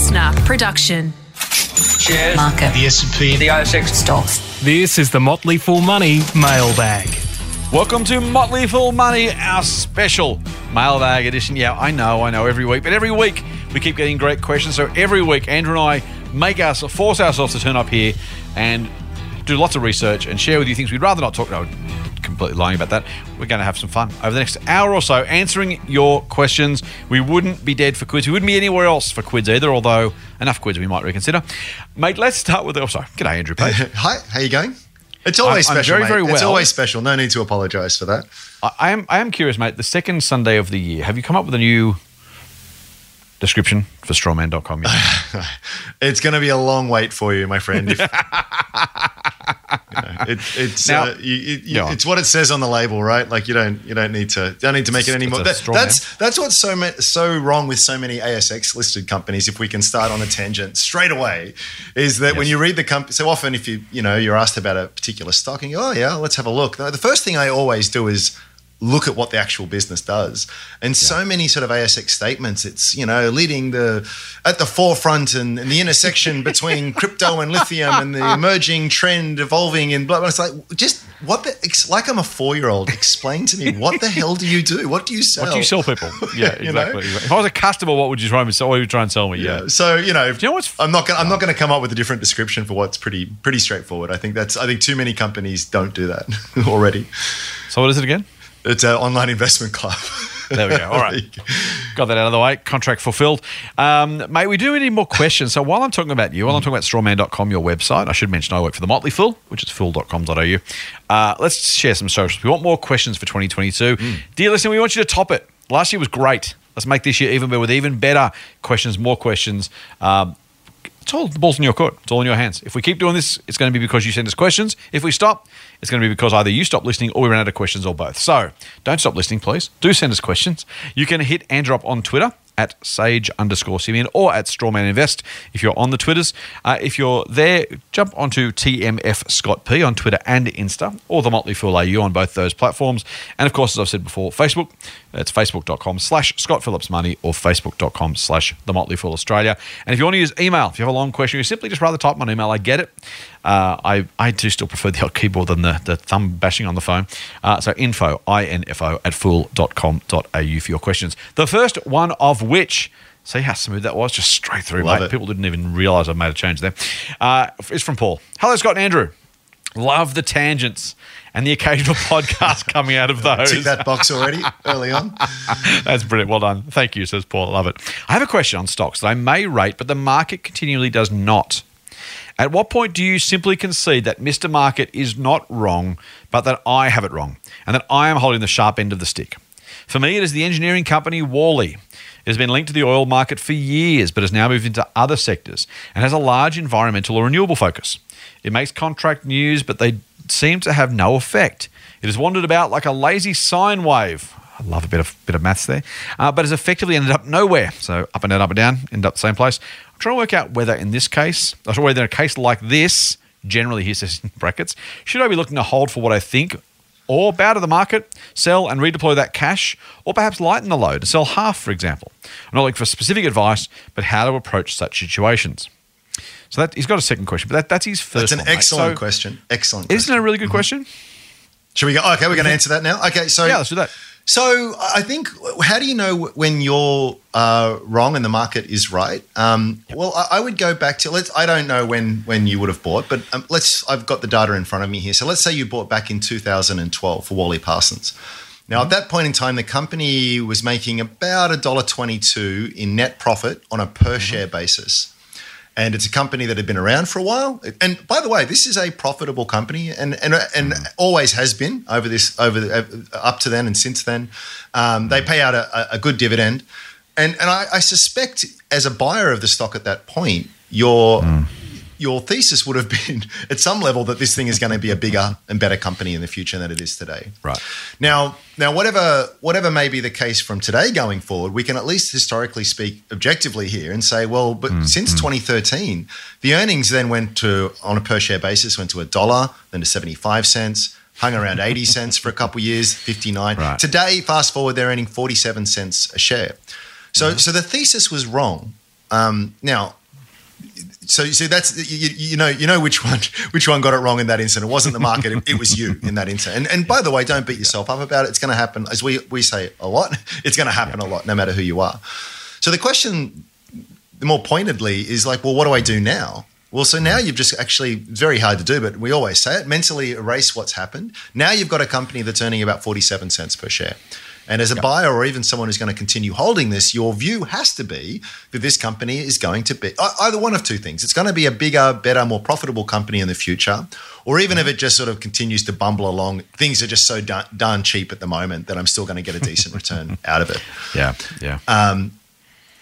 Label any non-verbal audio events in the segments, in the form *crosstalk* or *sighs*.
listener production. Shares. Market. The S&P. The ASX. Stocks. This is the Motley Fool Money mailbag. Welcome to Motley Fool Money, our special mailbag edition. Yeah, I know, I know, every week, but every week we keep getting great questions. So every week, Andrew and I make us force ourselves to turn up here and do lots of research and share with you things we'd rather not talk about. Completely lying about that. We're going to have some fun over the next hour or so answering your questions. We wouldn't be dead for quids. We wouldn't be anywhere else for quids either, although enough quids we might reconsider. Mate, let's start with. Oh, sorry. G'day, Andrew Page. *laughs* Hi, how you going? It's always I'm- I'm special, very, mate. very It's well. always special. No need to apologise for that. I, I am. I am curious, mate. The second Sunday of the year. Have you come up with a new description for strawman.com yet? *laughs* It's going to be a long wait for you, my friend. If, *laughs* you know, it, it's Now- uh, you, you, you- it's what it says on the label, right? Like you don't you don't need to don't need to make it anymore. That, that's that's what's so ma- so wrong with so many ASX listed companies. If we can start on a tangent straight away, is that when you read the company, so often if you you know you're asked about a particular stock and you go, oh yeah, let's have a look. The first thing I always do is look at what the actual business does. And so many sort of ASX statements, it's, you know, leading the at the forefront and, and the intersection *laughs* between crypto and lithium and the emerging trend evolving in blah, blah. It's like, just what the, it's like I'm a four year old. Explain to me, what the hell do you do? What do you sell? What do you sell people? *laughs* Yeah, You know? exactly. If I was a customer, what would you try and sell? What would you try and sell me? Yeah. Yeah. So you know, you know what's- I'm not gonna I'm not gonna come up with a different description for what's pretty pretty straightforward. I think that's I think too many companies don't do that *laughs* already. So what is it again? It's an online investment club. *laughs* There we go. All right. Got that out of the way. Contract fulfilled. Um, mate, we do need more questions. So while I'm talking about you, while I'm talking about strawman.com, your website, I should mention I work for the Motley Fool, which is fool.com.au. Uh, let's share some socials. We want more questions for 2022. Dear listener, we want you to top it. Last year was great. Let's make this year even better with even better questions, more questions. Um, it's all the ball's in your court. It's all in your hands. If we keep doing this, it's going to be because you send us questions. If we stop, it's going to be because either you stop listening or we run out of questions or both. So don't stop listening, please. Do send us questions. You can hit Andrew up on Twitter at sage underscore Simeon or at Strawman Invest if you're on the Twitters. Uh, if you're there, jump onto TMF Scott P on Twitter and Insta or the Motley Fool AU on both those platforms. And of course, as I've said before, Facebook. It's facebook.com slash Scott Phillips Money or facebook.com slash The Motley Fool Australia. And if you want to use email, if you have a long question, you simply just rather type my email. I get it. Uh, I, I do still prefer the old keyboard than the, the thumb bashing on the phone. Uh, so info, I-N-F-O, at fool.com.au for your questions. The first one of which... See how smooth that was? Just straight through, Love mate. it. People didn't even realise I made a change there. Uh, it's from Paul. Hello, Scott and Andrew. Love the tangents and the occasional *laughs* podcast coming out of those. Tick that box already early on. *laughs* That's brilliant. Well done. Thank you, says Paul. Love it. I have a question on stocks that I may rate, but the market continually does not. At what point do you simply concede that Mr. Market is not wrong, but that I have it wrong, and that I am holding the sharp end of the stick? For me, it is the engineering company Worley. It has been linked to the oil market for years, but has now moved into other sectors and has a large environmental or renewable focus. It makes contract news, but they seem to have no effect. It has wandered about like a lazy sine wave. I love a bit of bit of maths there, uh, but has effectively ended up nowhere. So up and down, up and down, end up the same place. I'm trying to work out whether in this case, or whether in a case like this, generally he says in brackets, should I be looking to hold for what I think, or bow to the market, sell and redeploy that cash, or perhaps lighten the load and sell half, for example. I'm not looking for specific advice, but how to approach such situations. So that he's got a second question, but that, that's his first. That's an one, excellent So- question. Excellent. Isn't it a really good Mm-hmm. question? Should we go? Okay, we're going to answer that now. Okay, so Yeah, let's do that. So I think, how do you know when you're uh, wrong and the market is right? Um, Well, I, I would go back to let's. I don't know when when you would have bought, but um, let's. I've got the data in front of me here. So let's say you bought back in 2012 for Worley Parsons. Now, at that point in time, the company was making about $1.22 in net profit on a per share basis. And it's a company that had been around for a while. And by the way, this is a profitable company, and and, and always has been over this over the, uh, up to then and since then. Um, they pay out a, a good dividend, and and I, I suspect as a buyer of the stock at that point, your your thesis would have been *laughs* at some level that this thing is going to be a bigger and better company in the future than it is today. Right. Now, now whatever whatever may be the case from today going forward, we can at least historically speak objectively here and say, well, but since 2013, the earnings then went to on a per share basis went to a dollar, then to 75 cents, hung around 80 *laughs* cents for a couple of years, 59. Right. Today, fast forward, they're earning 47 cents a share. So, so the thesis was wrong. Um, now, so you see that's you, you, know you know which one *laughs* which one got it wrong in that instant. It wasn't the market; it, it was you in that instant. And, and by the way, don't beat yourself up about it. It's going to happen, as we we say a lot. *laughs* It's going to happen a lot, no matter who you are. So the question, more pointedly, is like, well, what do I do now? Well, so now you've just actually very hard to do, but we always say it mentally erase what's happened. Now you've got a company that's earning about forty seven cents per share. And as a yep. buyer or even someone who's going to continue holding this, your view has to be that this company is going to be either one of two things. It's going to be a bigger, better, more profitable company in the future, or even if it just sort of continues to bumble along, things are just so darn, darn cheap at the moment that I'm still going to get a decent return *laughs* out of it. Yeah, yeah. Um,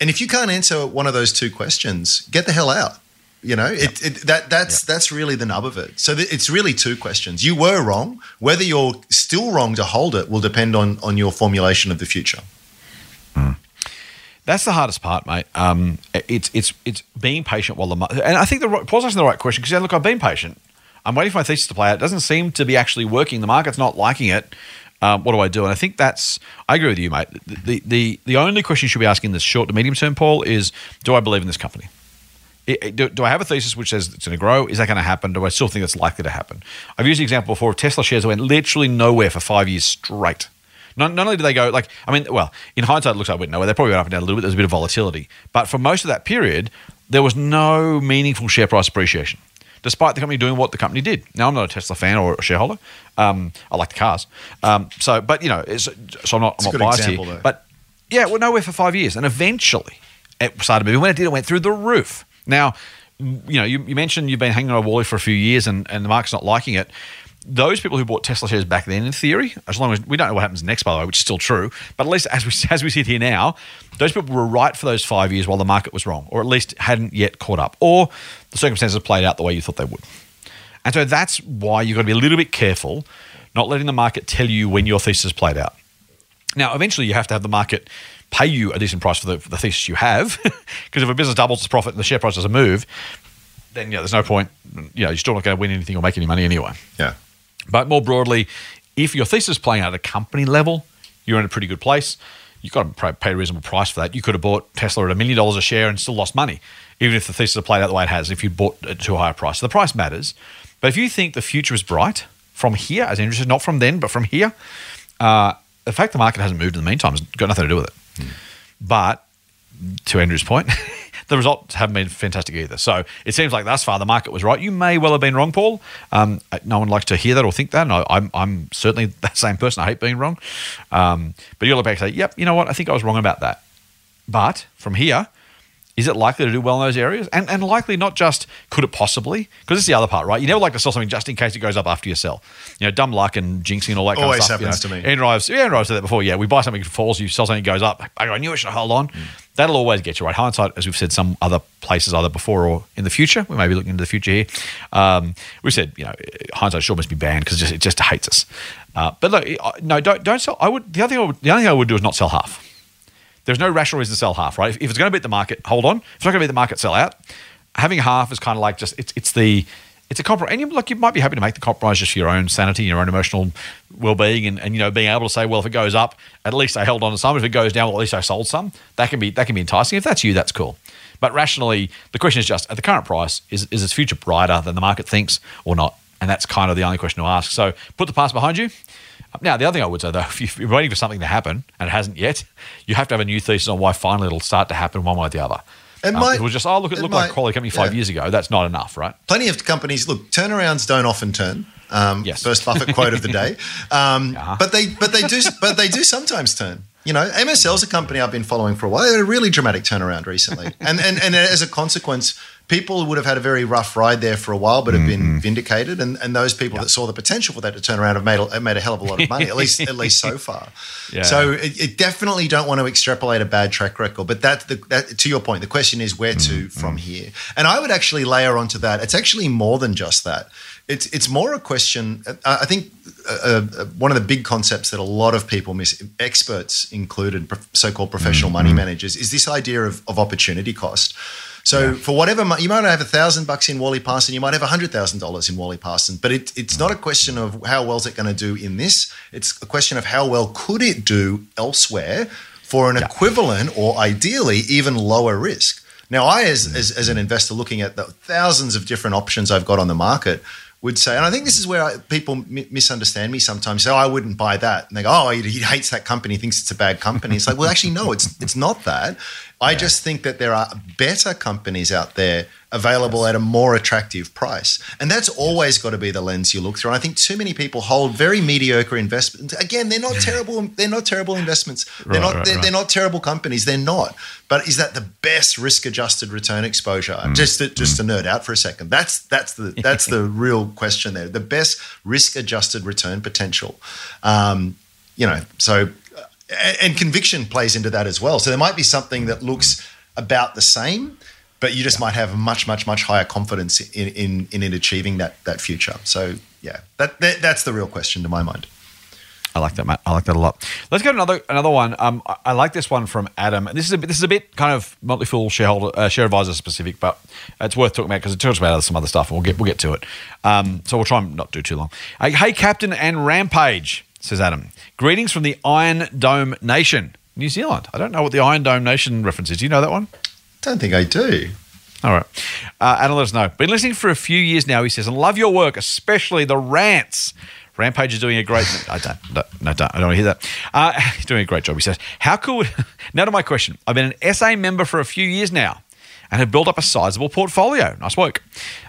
and if you can't answer one of those two questions, get the hell out. You know, yep. it, it, that that's yep. that's really the nub of it. So th- it's really two questions. You were wrong. Whether you're still wrong to hold it will depend on on your formulation of the future. Mm. That's the hardest part, mate. Um, it's it's it's being patient while the and I think the Paul's asking the right question because yeah, look, I've been patient. I'm waiting for my thesis to play out. It doesn't seem to be actually working. The market's not liking it. Um, what do I do? And I think that's I agree with you, mate. The, the the only question you should be asking in the short to medium term, Paul, is do I believe in this company? Do, do, I have a thesis which says it's going to grow? Is that going to happen? Do I still think it's likely to happen? I've used the example before of Tesla shares that went literally nowhere for five years straight. Not, not only do they go, like, I mean, well, in hindsight, it looks like it went nowhere. They probably went up and down a little bit. There's a bit of volatility. But for most of that period, there was no meaningful share price appreciation, despite the company doing what the company did. Now, I'm not a Tesla fan or a shareholder. Um, I like the cars. Um, so, but, you know, so I'm not, I'm not biased example, here. Though. But, yeah, well, nowhere for five years. And eventually, it started moving. When it did, it went through the roof. Now, you know, you, you mentioned you've been hanging on a Worley for a few years and, and the market's not liking it. Those people who bought Tesla shares back then, in theory, as long as we don't know what happens next, by the way, which is still true, but at least as we *laughs* as we sit here now, those people were right for those five years while the market was wrong, or at least hadn't yet caught up, or the circumstances played out the way you thought they would. And so that's why you've got to be a little bit careful, not letting the market tell you when your thesis played out. Now, eventually, you have to have the market pay you a decent price for the, for the thesis you have. *laughs* Because if a business doubles its profit and the share price doesn't move, then yeah, there's no point. You know, you're still not going to win anything or make any money anyway. Yeah. But more broadly, if your thesis is playing out at a company level, you're in a pretty good place. You've got to pay a reasonable price for that. You could have bought Tesla at a million dollars a share and still lost money, even if the thesis had played out the way it has, if you bought it to a higher price. So the price matters. But if you think the future is bright from here, as interested, not from then, but from here, uh, the fact the market hasn't moved in the meantime has got nothing to do with it. Mm. But to Andrew's point, *laughs* the results haven't been fantastic either. So it seems like thus far the market was right. You may well have been wrong, Paul. Um, no one likes to hear that or think that. And I'm, I'm certainly *laughs* that same person. I hate being wrong. Um, but you'll look back and say, yep, you know what? I think I was wrong about that. But from here, is it likely to do well in those areas? And, and likely not just could it possibly? Because it's the other part, right? You never like to sell something just in case it goes up after you sell. You know, dumb luck and jinxing and all that kind Always of stuff. happens you know. to me. Andrew yeah, Andrew Ives said that before. Yeah, we buy something, it falls, you sell something, it goes up. I knew I should hold on. Mm. That'll always get you right. Hindsight, as we've said, some other places either before or in the future. We may be looking into the future here. Um, we said, you know, hindsight sure must be banned because it just, it just hates us. Uh, but look, no, don't don't sell. I would the other thing I would, the only thing I would do is not sell half. There's no rational reason to sell half, right? If, if it's going to beat the market, hold on. If it's not going to beat the market, sell out. Having half is kind of like just it's it's the it's a compromise. And you, look, you might be happy to make the compromise just for your own sanity, your own emotional well-being, and, and you know being able to say, well, if it goes up, at least I held on to some. If it goes down, well, at least I sold some. That can be that can be enticing. If that's you, that's cool. But rationally, the question is just at the current price, is is its future brighter than the market thinks or not? And that's kind of the only question to ask. So put the past behind you. Now, the other thing I would say, though, *laughs* if you're waiting for something to happen and it hasn't yet, you have to have a new thesis on why finally it'll start to happen one way or the other. It um, might, it was just, oh, look, it, it looked might, like quality company five yeah. years ago. That's not enough, right? Plenty of companies, look, turnarounds don't often turn. Um, yes. First Buffett quote of the *laughs* day. Um, uh-huh. But they, but they do, but they do sometimes turn. You know, MSL is a company I've been following for a while. They had a really dramatic turnaround recently, *laughs* and and and as a consequence, people would have had a very rough ride there for a while, but have been mm-hmm. vindicated. And, and those people yep. that saw the potential for that to turn around have made a, made a hell of a lot of money, at least *laughs* at least so far. Yeah. So it, it, definitely don't want to extrapolate a bad track record. But that, the, that to your point, the question is where to mm-hmm. from here. And I would actually layer onto that. It's actually more than just that. It's it's more a question. I think uh, uh, one of the big concepts that a lot of people miss, experts included, so-called professional mm-hmm. money managers, is this idea of, of opportunity cost. So yeah. for whatever you might have a thousand bucks in Worley Parson, you might have a hundred thousand dollars in Worley Parson, but it, it's not a question of how well is it going to do in this. It's a question of how well could it do elsewhere for an yeah. equivalent or ideally even lower risk. Now, I, as, as, as an investor looking at the thousands of different options I've got on the market, would say, and I think this is where I, people mi- misunderstand me sometimes. Say, I wouldn't buy that, and they go, "Oh, he, he hates that company, thinks it's a bad company." It's like, well, actually, no, it's it's not that. I just think that there are better companies out there available at a more attractive price, and that's always got to be the lens you look through. And I think too many people hold very mediocre investments. Again, they're not *laughs* terrible. They're not terrible investments. They're not. right, they're, right. they're not terrible companies. They're not. But is that the best risk-adjusted return exposure? Mm. Just to, just to nerd out for a second. That's that's the that's the *laughs* real question there. The best risk-adjusted return potential. Um, you know, so and, conviction plays into that as well. So there might be something that looks about the same, but you just might have much much much higher confidence in in, in achieving that that future. So yeah, that, that that's the real question to my mind. I like that, Matt. I like that a lot. Let's go to another another one. Um, I, I like this one from Adam. And This is a bit, this is a bit kind of Motley Fool shareholder uh, share advisor specific, but it's worth talking about because it talks about some other stuff, and we'll get we'll get to it. Um, so we'll try and not do too long. Hey, Captain and Rampage says Adam. Greetings from the Iron Dome Nation, New Zealand. I don't know what the Iron Dome Nation reference is. Do you know that one? Don't think I do. All right. Uh, Adam, let us know. Been listening for a few years now, he says, and love your work, especially the rants. Rampage is doing a great. I don't. No, no, don't. I don't want to hear that. Uh, he's *laughs* doing a great job. He says, "How cool?" *laughs* now to my question. I've been an SA member for a few years now, and have built up a sizable portfolio. Nice work.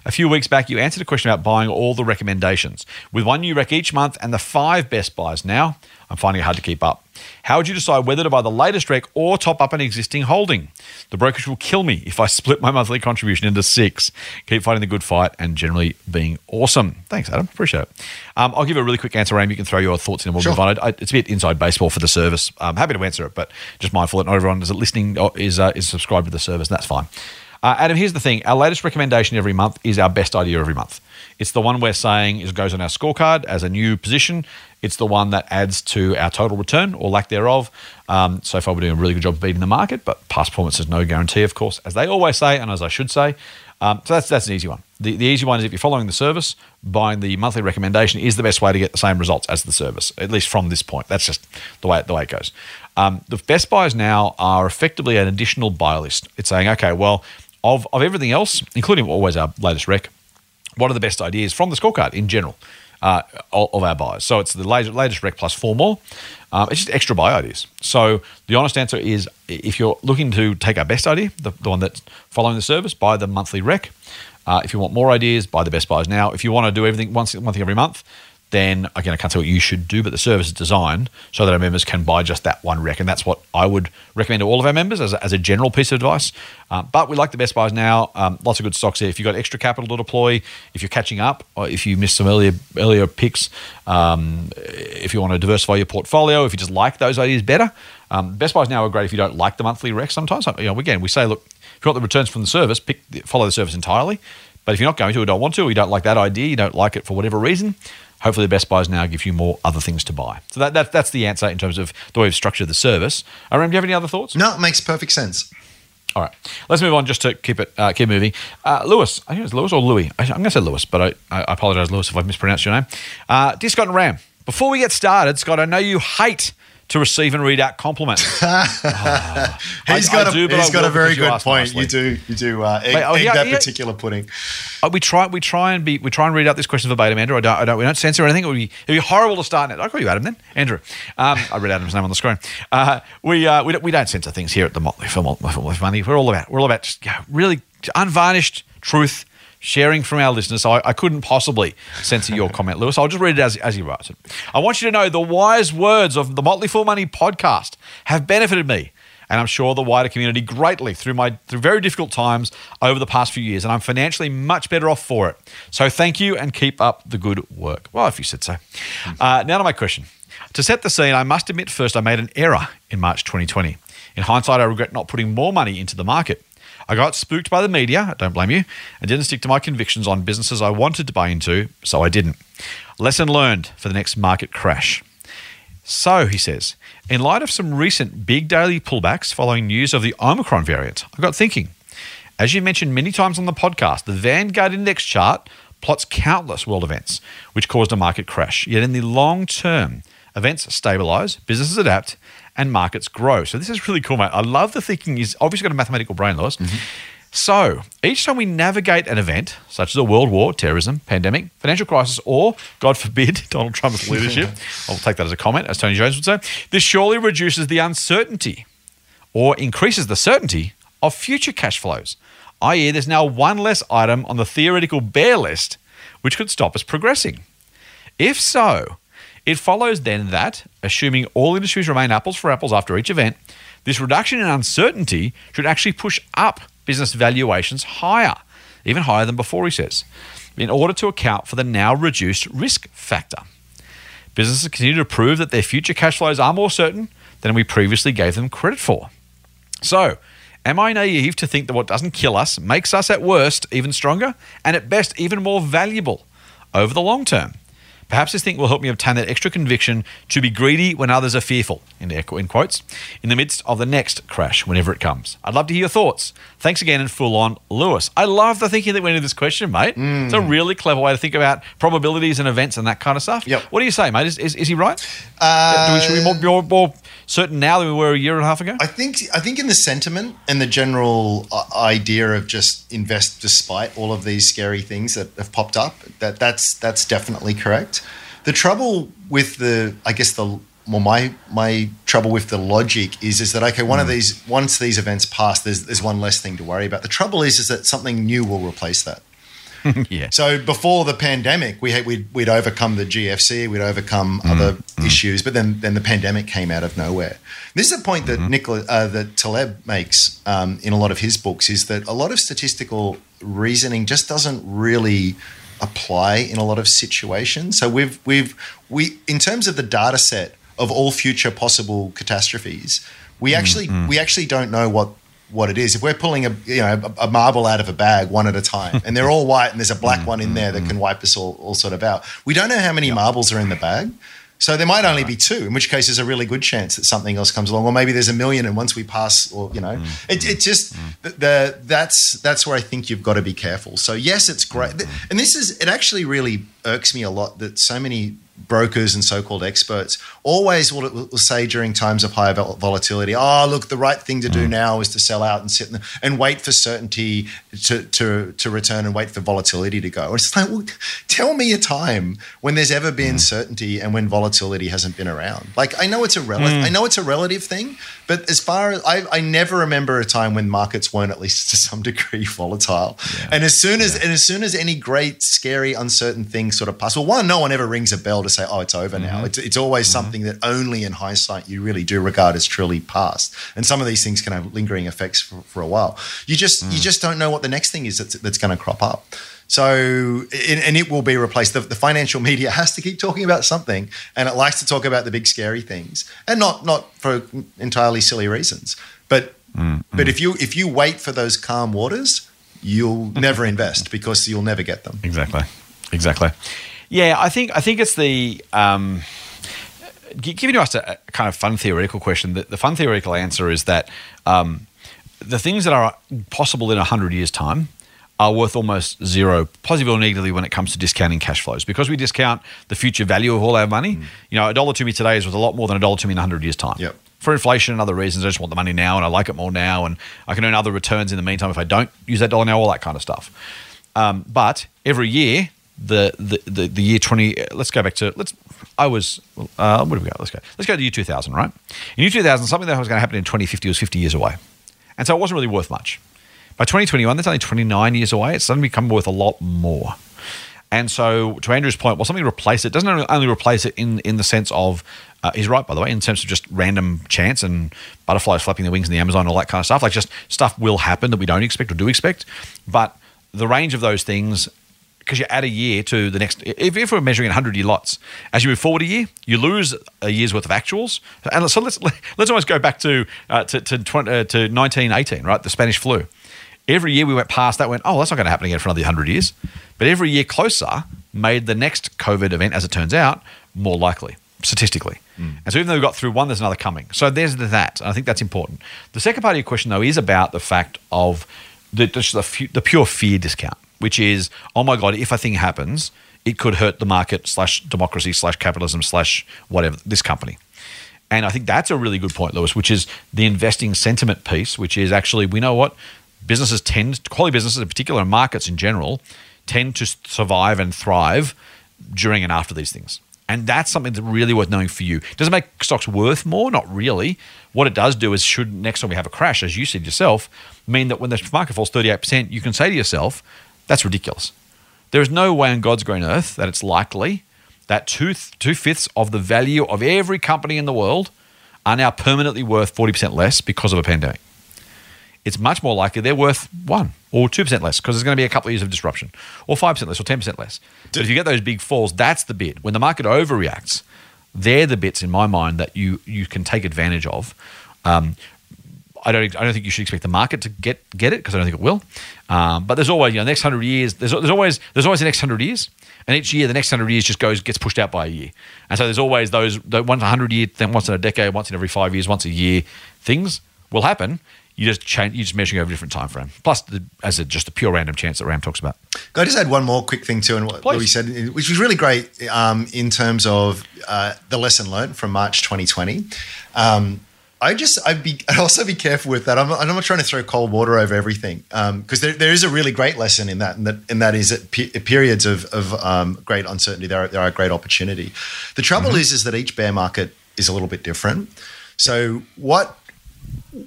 A few weeks back, you answered a question about buying all the recommendations. With one new rec each month and the five best buys now, I'm finding it hard to keep up. How would you decide whether to buy the latest rec or top up an existing holding? The brokerage will kill me if I *laughs* split my monthly contribution into six. Keep fighting the good fight and generally being awesome. Thanks, Adam. Appreciate it. Um, I'll give a really quick answer, Ram. You can throw your thoughts in and we'll Sure. move on. I, it's a bit inside baseball for the service. I'm happy to answer it, but just mindful that not everyone is listening or is, uh, is subscribed to the service, and that's fine. Uh, Adam, here's the thing. Our latest recommendation every month is our best idea every month. It's the one we're saying is goes on our scorecard as a new position. It's the one that adds to our total return or lack thereof. Um, so far, we're doing a really good job of beating the market, but past performance is no guarantee, of course, as they always say, and as I should say. Um, so that's that's an easy one. The, the easy one is if you're following the service, buying the monthly recommendation is the best way to get the same results as the service, at least from this point. That's just the way the way it goes. Um, the best buys now are effectively an additional buy list. It's saying, okay, well, of of everything else, including always our latest rec, what are the best ideas from the scorecard in general uh, of our buyers? So it's the latest, latest rec plus four more. Um, it's just extra buy ideas. So the honest answer is if you're looking to take our best idea, the, the one that's following the service, buy the monthly rec. Uh, if you want more ideas, buy the best buys now. If you want to do everything once one thing every month, then again, I can't say what you should do, but the service is designed so that our members can buy just that one rec. And that's what I would recommend to all of our members as a, as a general piece of advice. Uh, but we like the best buys now. Um, lots of good stocks there. If you've got extra capital to deploy, if you're catching up, or if you missed some earlier earlier picks, um, if you want to diversify your portfolio, if you just like those ideas better, um, best buys now are great if you don't like the monthly rec sometimes. You know, again, we say, look, if you want the returns from the service, pick follow the service entirely. But if you're not going to or don't want to, or you don't like that idea, you don't like it for whatever reason, hopefully the best buys now give you more other things to buy. So that, that that's the answer in terms of the way we've structured the service. Aram, do you have any other thoughts? No, it makes perfect sense. All right, let's move on just to keep it uh, keep moving. Uh, Lewis, I think it's Lewis or Louis. I, I'm going to say Lewis, but I, I apologize, Lewis, if I've mispronounced your name. Uh, dear Scott and Ram, before we get started, Scott, I know you hate to receive and read out compliments. *laughs* Oh, He's I- got I a do, he's got a very because you good point. nicely. You do you do uh, egg, Mate, oh, egg yeah, that yeah. particular pudding. Uh, we try we try and be we try and read out this question verbatim, Andrew. I don't, I don't we don't censor anything. It would be it'd be horrible to start it. I call you Adam then, Andrew. Um, I read Adam's name on the screen. Uh, we uh, we don't, we don't censor things here at the Motley for Motley Money. We're all about we're all about just you know, really unvarnished truth. Sharing from our listeners, so I, I couldn't possibly censor your *laughs* comment, Lewis. I'll just read it as, as he writes it. I want you to know the wise words of the Motley Fool Money podcast have benefited me and I'm sure the wider community greatly through my through very difficult times over the past few years, and I'm financially much better off for it. So thank you and keep up the good work. Well, if you said so. Uh, now to my question. To set the scene, I must admit first I made an error in March 2020. In hindsight, I regret not putting more money into the market. I got spooked by the media, I don't blame you, and didn't stick to my convictions on businesses I wanted to buy into, so I didn't. Lesson learned for the next market crash. So, he says, in light of some recent big daily pullbacks following news of the Omicron variant, I got thinking. As you mentioned many times on the podcast, the Vanguard Index chart plots countless world events which caused a market crash. Yet in the long term, events stabilize, businesses adapt, and markets grow. So this is really cool, mate. I love the thinking. He's obviously got a mathematical brain, Lewis. Mm-hmm. So each time we navigate an event, such as a world war, terrorism, pandemic, financial crisis, or, God forbid, *laughs* Donald Trump's leadership, *laughs* I'll take that as a comment, as Tony Jones would say, this surely reduces the uncertainty or increases the certainty of future cash flows, i.e., there's now one less item on the theoretical bear list which could stop us progressing. If so, it follows then that, assuming all industries remain apples for apples after each event, this reduction in uncertainty should actually push up business valuations higher, even higher than before, he says, in order to account for the now reduced risk factor. Businesses continue to prove that their future cash flows are more certain than we previously gave them credit for. So, am I naive to think that what doesn't kill us makes us at worst even stronger and at best even more valuable over the long term? Perhaps this thing will help me obtain that extra conviction to be greedy when others are fearful, in, air- in quotes, in the midst of the next crash, whenever it comes. I'd love to hear your thoughts. Thanks again and full on, Lewis. I love the thinking that went into this question, mate. It's a really clever way to think about probabilities and events and that kind of stuff. Yep. What do you say, mate? Is, is, is he right? Uh, Do we, should we be more, more, more certain now than we were a year and a half ago? I think I think in the sentiment and the general uh, idea of just invest despite all of these scary things that have popped up, that that's that's definitely correct. The trouble with the, I guess the well, my my trouble with the logic is is that okay, one of these once these events pass, there's there's one less thing to worry about. The trouble is is that something new will replace that. *laughs* yeah. So before the pandemic, we had, we'd, we'd overcome the GFC, we'd overcome other issues, but then then the pandemic came out of nowhere. This is a point that Nicola, uh, that Taleb makes um, in a lot of his books is that a lot of statistical reasoning just doesn't really apply in a lot of situations. So we've we've we in terms of the data set of all future possible catastrophes, we mm, actually mm. we actually don't know what what it is. If we're pulling a you know a, a marble out of a bag one at a time, *laughs* and they're all white, and there's a black mm, one in there that can wipe us all, all sort of out, we don't know how many marbles are in the bag. So there might only be two, in which case there's a really good chance that something else comes along, or maybe there's a million, and once we pass, or you know, mm. it, it just the, the that's that's where I think you've got to be careful. So yes, it's great, mm. and this is it. Actually, really irks me a lot that so many brokers and so-called experts always will, will say during times of high volatility, "Oh, look, the right thing to do mm. now is to sell out and sit in the, and wait for certainty to, to to return and wait for volatility to go." It's like, well, tell me a time when there's ever been mm. certainty and when volatility hasn't been around. Like, I know it's a rel- mm. I know it's a relative thing, but as far as I, I never remember a time when markets weren't at least *laughs* to some degree volatile. And as soon as and as soon as any great, scary, uncertain thing sort of passes, well, one, no one ever rings a bell to say, "Oh, it's over now." Mm-hmm. It's it's always mm-hmm. something that only in hindsight you really do regard as truly past. And some of these things can have lingering effects for, for a while. You just you mm. just don't know what the next thing is that's, that's going to crop up. So, and and it will be replaced. The, the financial media *laughs* has to keep talking about something, and it likes to talk about the big scary things, and not not for entirely silly reasons. But mm, but mm. if you if you wait for those calm waters, you'll *laughs* never invest because you'll never get them. Exactly. Exactly. Yeah, I think I think it's the um, gi- giving us a, a kind of fun theoretical question. The, the fun theoretical answer is that um, the things that are possible in hundred years' time are worth almost zero, positively or negatively, when it comes to discounting cash flows. Because we discount the future value of all our money. You know, a dollar to me today is worth a lot more than a dollar to me in hundred years' time. Yep. For inflation and other reasons, I just want the money now, and I like it more now, and I can earn other returns in the meantime if I don't use that dollar now, all that kind of stuff. Um, but every year, the, the the year twenty. Let's go back to let's. I was. Uh, where do we go? Let's go. Let's go to year two thousand. Right. In year two thousand, something that was going to happen in twenty fifty was fifty years away, and so it wasn't really worth much. By twenty twenty one, that's only twenty nine years away. It's suddenly become worth a lot more. And so, to Andrew's point, well, something replace it doesn't only- only replace it in in the sense of uh, he's right, by the way, in terms of just random chance and butterflies flapping their wings in the Amazon, and all that kind of stuff. Like just stuff will happen that we don't expect or do expect, but the range of those things. Because you add a year to the next, if, if we're measuring 100 year lots, as you move forward a year, you lose a year's worth of actuals. And so let's *laughs* let's almost go back to uh, to to, 20, uh, to 1918, right? The Spanish flu. Every year we went past that went oh that's not going to happen again for another 100 years. But every year closer made the next covid event as it turns out more likely statistically. And so even though we got through one there's another coming. So there's that and i think that's important. The second part of your question though is about the fact of the, just the, the pure fear discount which is oh my god if a thing happens it could hurt the market slash democracy slash capitalism slash whatever this company And I think that's a really good point, Lewis, which is the investing sentiment piece, which is actually, we know what businesses tend, quality businesses in particular, and markets in general, tend to survive and thrive during and after these things. And that's something that's really worth knowing for you. Does it make stocks worth more? Not really. What it does do is, should next time we have a crash, as you said yourself, mean that when the market falls 38%, you can say to yourself, that's ridiculous. There is no way on God's green earth that it's likely that two, two fifths of the value of every company in the world are now permanently worth 40% less because of a pandemic. It's much more likely they're worth one or 2% less because there's going to be a couple of years of disruption, or 5% less, or 10% less. But if you get those big falls, that's the bit. When the market overreacts, they're the bits in my mind that you, you can take advantage of. Um, I don't. I don't think you should expect the market to get get it because I don't think it will. Um, but there's always, you know, next hundred years. There's, there's always there's always the next hundred years, and each year the next hundred years just goes gets pushed out by a year. And so there's always those the once a hundred year, then once in a decade, once in every five years, once a year. Things will happen. You just change. you're just measuring over a different time frame. Plus, the, as a, just a pure random chance that Ram talks about. Can I just add one more quick thing too, and what Please. Louis said, which was really great um, in terms of uh, the lesson learned from March 2020. Um, I just I'd be *laughs* I'd also be careful with that. I'm, I'm not trying to throw cold water over everything um, because there, there is a really great lesson in that, and that and that is at pe- periods of, of um, great uncertainty there are, there are great opportunity. The trouble mm-hmm. is is that each bear market is a little bit different. So what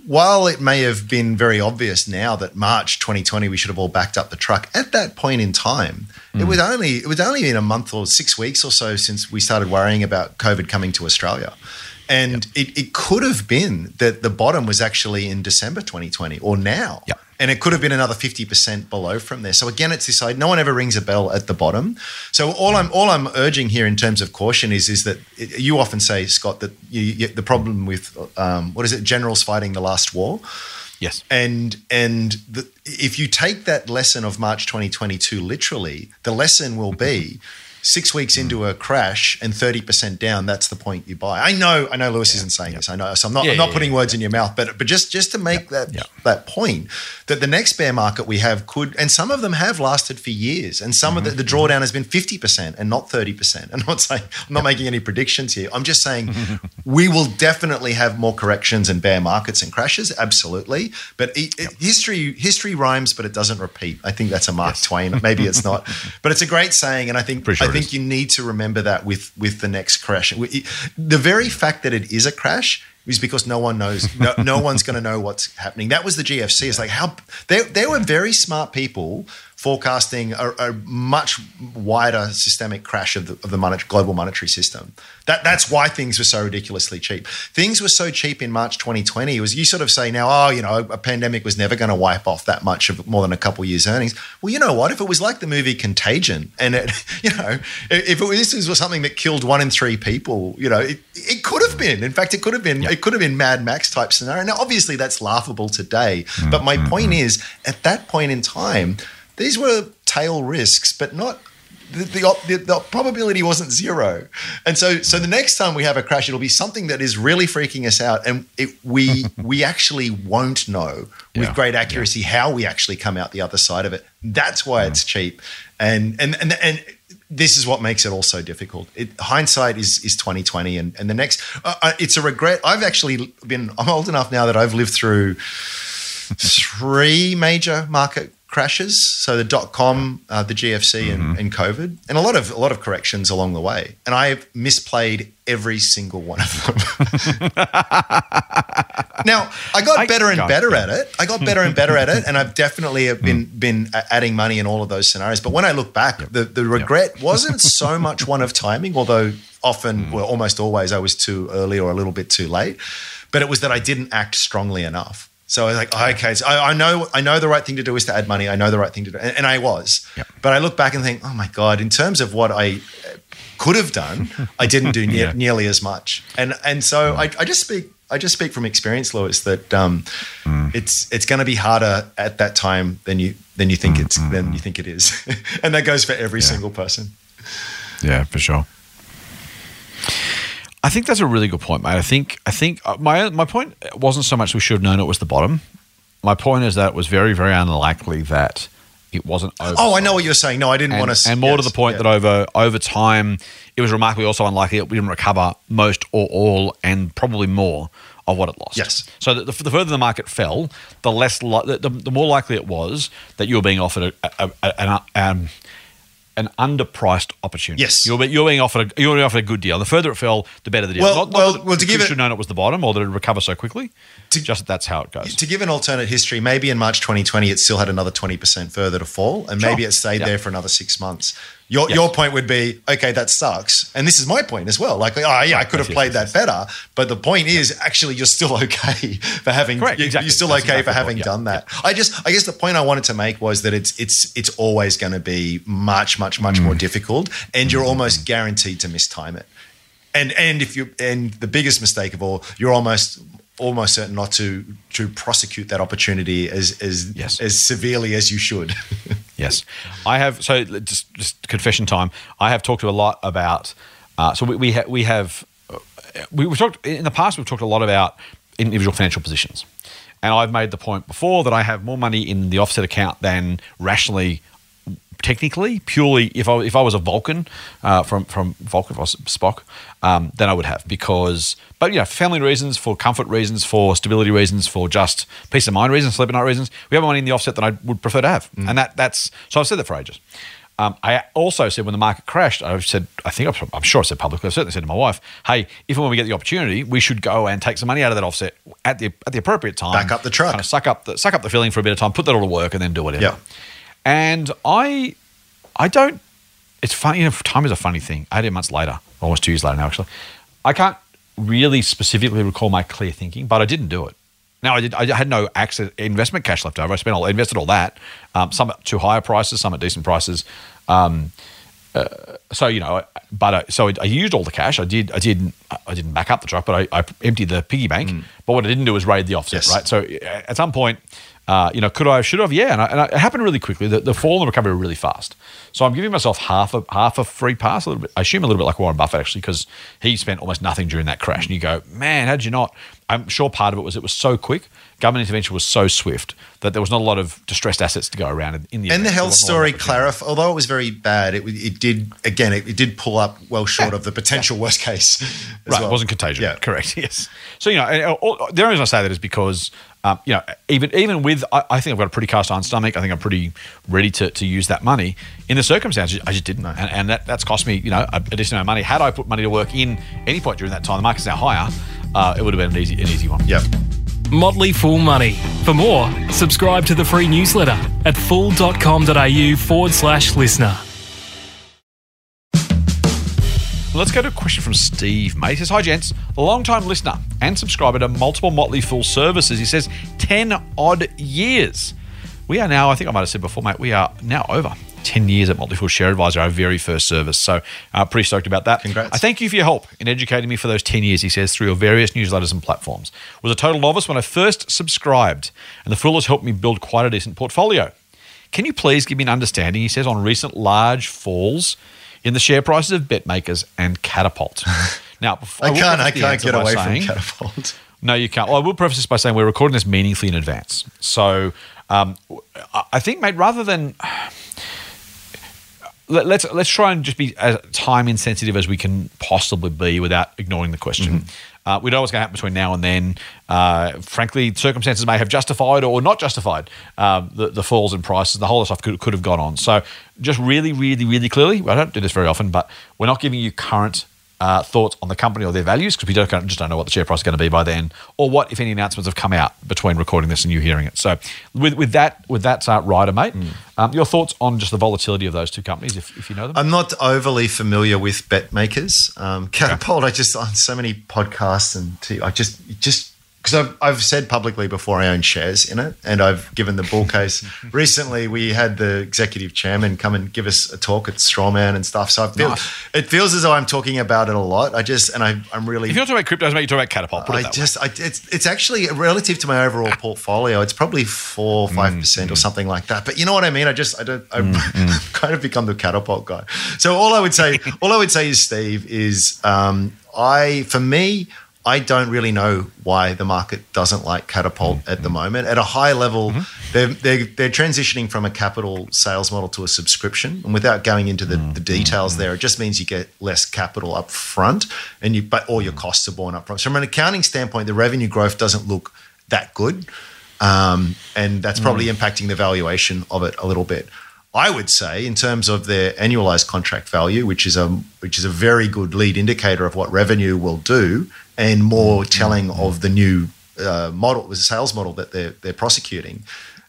while it may have been very obvious now that March 2020 we should have all backed up the truck at that point in time, it was mm. only it was only in a month or six weeks or so since we started worrying about COVID coming to Australia. And it, it could have been that the bottom was actually in December 2020 or now. Yep. And it could have been another 50% below from there. So again, it's this side. No one ever rings a bell at the bottom. So all I'm all I'm urging here in terms of caution is is that it, you often say, Scott, that you, you, the problem with um, what is it, generals fighting the last war Yes. and and the, if you take that lesson of March 2022 literally, the lesson will be six weeks into a crash and 30% down. That's the point you buy. I know, I know, Lewis isn't saying this. I know, so I'm not, Yeah, I'm not putting yeah, words in your mouth, but but just just to make that yeah. that point that the next bear market we have could, and some of them have lasted for years, and some of the, Mm-hmm. the drawdown has been 50% and not 30%. *laughs* I'm not saying I'm not making any predictions here. I'm just saying *laughs* we will definitely have more corrections and bear markets and crashes, absolutely. But it, it- history history rhymes, but it doesn't repeat. I think that's a Mark Twain. Maybe it's not, *laughs* but it's a great saying, and I think I think you need to remember that with with the next crash. The very fact that it is a crash is because no one knows. No, no *laughs* one's going to know what's happening. That was the GFC. It's like how they they were very smart people forecasting a, a much wider systemic crash of the, of the global monetary system. That that's why things were so ridiculously cheap. Things were so cheap in March 2020. It was you sort of say now, oh, you know, a pandemic was never going to wipe off that much of more than a couple years' earnings. Well, you know what? If it was like the movie Contagion, and it, *laughs* you know, if it was, this was something that killed one in three people, you know, it, it could have been. In fact, it could have been. It could have been Mad Max type scenario. Now, obviously, that's laughable today. Mm, but my mm, point mm. is, at that point in time, these were tail risks, but not the, the, the, probability wasn't zero. And so, so the next time we have a crash, it'll be something that is really freaking us out, and it, we *laughs* we actually won't know with Yeah. great accuracy how we actually come out the other side of it. That's why it's cheap, and and and and. This is what makes it all so difficult. It, hindsight is is twenty twenty, and and the next, uh, uh, it's a regret. I've actually been. I'm old enough now that I've lived through three major market crashes. So the dot com, uh, the GFC, and, mm-hmm. and COVID, and a lot of a lot of corrections along the way. And I've misplayed every single one of them. *laughs* now I got I- better and God, better at it. I got better and better at it, and I've definitely have been mm. been uh, adding money in all of those scenarios. But when I look back, the the regret *laughs* wasn't so much one of timing, although often, mm. well, almost always, I was too early or a little bit too late. But it was that I didn't act strongly enough. So I was like, oh, okay, so I, I know I know the right thing to do is to add money. I know the right thing to do, and, and I was. Yep. But I look back and think, oh my god, in terms of what I uh, could have done, I didn't do *laughs* ne- Yeah. nearly as much. And and so I, I just speak I just speak from experience, Lewis, that um, it's it's going to be harder at that time than you than you think it's than you think it is, *laughs* and that goes for every single person. Yeah, for sure. I think that's a really good point, mate. I think I think uh, my my point wasn't so much we should have known it was the bottom. My point is that it was very very unlikely that it wasn't over. Oh, I know what you're saying. No, I didn't and, want to. and more to the point that over over time, it was remarkably also unlikely that we didn't recover most or all, and probably more of what it lost. Yes. So the, the further the market fell, the less li- the, the more likely it was that you were being offered a, a, a, an, um, an underpriced opportunity. Yes. You're, you're being offered a, you're being offered a good deal. The further it fell, the better the deal. Well- not, not well- to you give should it- have known it was the bottom or that it would recover so quickly. To- just that that's how it goes. To give an alternate history, maybe in March 2020 it still had another 20% further to fall, and maybe it stayed Yeah. there for another six months. Your, Yes. your point would be, okay, that sucks. And this is my point as well. Like, oh, yeah, I could have yes, played yes, that better. But the point is, actually, you're still *laughs* okay for having, Correct, exactly. you're still That's okay exactly for having point, yeah. done that. I just, I guess the point I wanted to make was that it's, it's, it's always going to be much, much, much Mm. more difficult. And you're almost guaranteed to mistime it. And, and if you, and the biggest mistake of all, you're almost, almost certain not to to prosecute that opportunity as as Yes. as severely as you should. *laughs* Yes, I have. So just just confession time. I have talked to a lot about. Uh, so we we, ha- we have uh, we, we've talked in the past. We've talked a lot about individual financial positions, and I've made the point before that I have more money in the offset account than rationally. Technically, purely, if I if I was a Vulcan uh, from from Vulcan, if I was Spock, um, then I would have because, but you know, family reasons, for comfort reasons, for stability reasons, for just peace of mind reasons, sleep at night reasons, we have money in the offset that I would prefer to have, and that that's so I've said that for ages. Um, I also said when the market crashed, I've said, I think I've, I'm sure I said publicly, I've certainly said to my wife, hey, if and when we get the opportunity, we should go and take some money out of that offset at the at the appropriate time. Back up the truck. Kind of suck up the suck up the feeling for a bit of time, put that all to work, and then do whatever. Yeah. And I, I don't. It's funny. You know, time is a funny thing. Eighteen months later, almost two years later now, actually, I can't really specifically recall my clear thinking, but I didn't do it. Now I did. I had no access investment cash left over. I spent all, invested all that. Um, some at too higher prices, some at decent prices. Um, uh, so you know, but I, so I used all the cash. I did. I did. I didn't back up the truck, but I, I emptied the piggy bank. But what I didn't do was raid the offset. Mm. Yes. Right. So uh, at some point, uh, you know, could I? Have, should I have? Yeah. And, I, and it happened really quickly. The, the fall and the recovery were really fast. So I'm giving myself half a half a free pass. A little bit. I assume a little bit like Warren Buffett actually, because he spent almost nothing during that crash. And you go, man, how did you not? I'm sure part of it was it was so quick. Government intervention was so swift that there was not a lot of distressed assets to go around in, in the. and event. the health wasn't a lot of story clarify although it was very bad it, it did again it, it did pull up well short of the potential worst case as Right, well. it wasn't contagion. Yeah. Correct. *laughs* Yes. So you know, uh, all- the only reason I say that is because um, you know, even even with, I, I think I've got a pretty cast iron stomach. I think I'm pretty ready to, to use that money. In the circumstances, I just didn't, and, and that, that's cost me you know a, a decent amount of money. Had I put money to work in any point during that time, the market's now higher. Uh, it would have been an easy an easy one. yep Motley Fool Money. For more, subscribe to the free newsletter at fool.com.au forward slash listener. Let's go to a question from Steve, mate. He says, Hi, gents. A long time listener and subscriber to multiple Motley Fool services. He says, 10 odd years. We are now, I think I might have said before, mate, we are now over 10 years at Motley Fool Share Advisor, our very first service. So, uh, pretty stoked about that. Congrats. I thank you for your help in educating me for those 10 years, he says, through your various newsletters and platforms. Was a total novice when I first subscribed, and the Fool has helped me build quite a decent portfolio. Can you please give me an understanding, he says, on recent large falls in the share prices of BetMakers and Catapult? *laughs* Now, before, I can't I can't get away saying- from catapult *laughs* no, you can't. Well, I will preface this by saying we're recording this meaningfully in advance. So um, I- I think, mate, rather than *sighs* let, let's let's try and just be as time insensitive as we can possibly be without ignoring the question. Uh, we know what's going to happen between now and then. Uh, frankly, circumstances may have justified or not justified um, the, the falls in prices. The whole stuff could, could have gone on. So, just really, really, really clearly, I don't do this very often, but we're not giving you current uh, thoughts on the company or their values because we don't just don't know what the share price is going to be by then, or what if any announcements have come out between recording this and you hearing it. So, with with that with that uh, rider, mate, um, your thoughts on just the volatility of those two companies, if, if you know them. I'm not overly familiar with BetMakers. Um, Catapult, I just on so many podcasts and t- I just just because I've, I've said publicly before I own shares in it, and I've given the bull case. *laughs* Recently, we had the executive chairman come and give us a talk at Strawman and stuff. So I feel Nice. it feels as though I'm talking about it a lot. I just and I, I'm really if you're talking about cryptos, mate, you're talking about Catapult. I just, I, it's, it's actually relative to my overall portfolio. It's probably four, five mm, percent or mm. something like that. But you know what I mean. I just, I don't, mm, *laughs* I've kind of become the catapult guy. So all I would say, *laughs* all I would say is, Steve, is um, I, for me, I don't really know why the market doesn't like catapult at the mm-hmm. moment. At a high level, mm-hmm. they're, they're, they're transitioning from a capital sales model to a subscription. And without going into the, the mm-hmm. details there, it just means you get less capital up front and you but all your costs are borne up front. So from an accounting standpoint, the revenue growth doesn't look that good. Um, and that's probably impacting the valuation of it a little bit. I would say, in terms of their annualized contract value, which is a which is a very good lead indicator of what revenue will do, and more telling of the new uh, model, the sales model that they're they're prosecuting.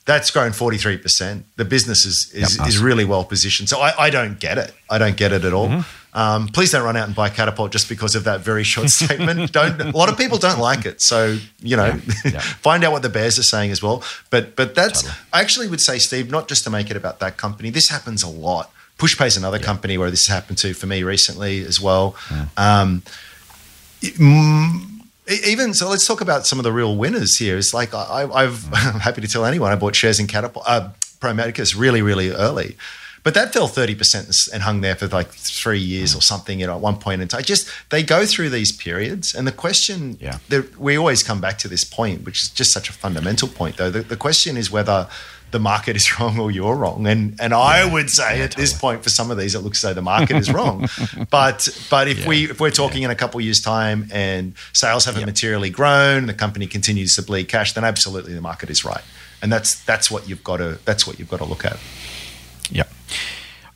That's grown forty three percent. The business is is, Yep. is really well positioned. So I, I don't get it. I don't get it at all. Um, please don't run out and buy Catapult just because of that very short *laughs* statement. don't. A lot of people don't like it. So you know, Yeah. *laughs* find out what the Bears are saying as well. But but that's I actually would say, Steve, not just to make it about that company. This happens a lot. Pushpay is another company where this has happened to for me recently as well. Um, mm, e- even so, let's talk about some of the real winners here. It's like I, I've *laughs* I'm happy to tell anyone I bought shares in Catapult, uh, Pro Medicus really really early. But that fell thirty percent and hung there for like three years or something. You know, at one point in time, just they go through these periods, and the question, Yeah. we always come back to this point, which is just such a fundamental point. Though the, the question is whether the market is *laughs* wrong or you're wrong, and and I would say at this point for some of these, it looks as though the market is wrong. *laughs* but but if we if we're talking in a couple of years' time and sales haven't materially grown, the company continues to bleed cash, then absolutely the market is right, and that's that's what you've got to that's what you've got to look at. Yeah.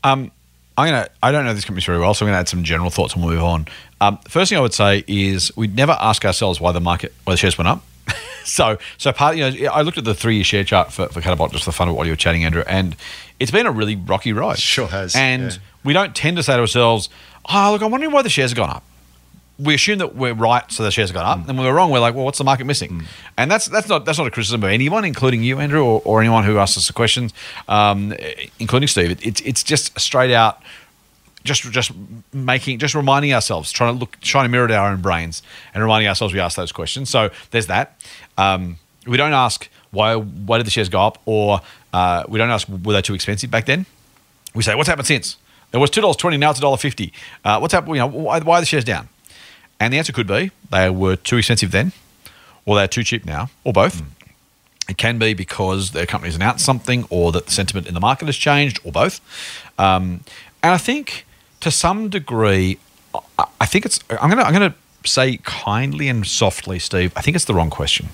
Um, I'm gonna. I don't know this company very well, so I'm gonna add some general thoughts and we'll move on. Um, first thing I would say is we'd never ask ourselves why the market, why the shares went up. *laughs* so, so part. You know, I looked at the three-year share chart for, for Catapult just for fun of while you were chatting, Andrew, and it's been a really rocky ride. Sure has, And yeah. we don't tend to say to ourselves, "Oh, look, I'm wondering why the shares have gone up." we assume that we're right, so the shares have gone up, and when we're wrong, we're like, well, what's the market missing? And that's that's not that's not a criticism of anyone, including you, Andrew, or, or anyone who asks us a question, um, including Steve. It, it's it's just straight out, just just making just reminding ourselves, trying to look, trying to mirror our own brains, and reminding ourselves we ask those questions. So there's that. Um, we don't ask why why did the shares go up, or uh, we don't ask were they too expensive back then. We say what's happened since. It was two dollars twenty. Now it's a dollar fifty. Uh, what's happened? You know, why, why are the shares down? And the answer could be they were too expensive then, or they're too cheap now, or both. It can be because their company's announced something, or that the sentiment in the market has changed, or both. Um, and I think to some degree, I, I think it's. I'm gonna I'm gonna say kindly and softly, Steve. I think it's the wrong question.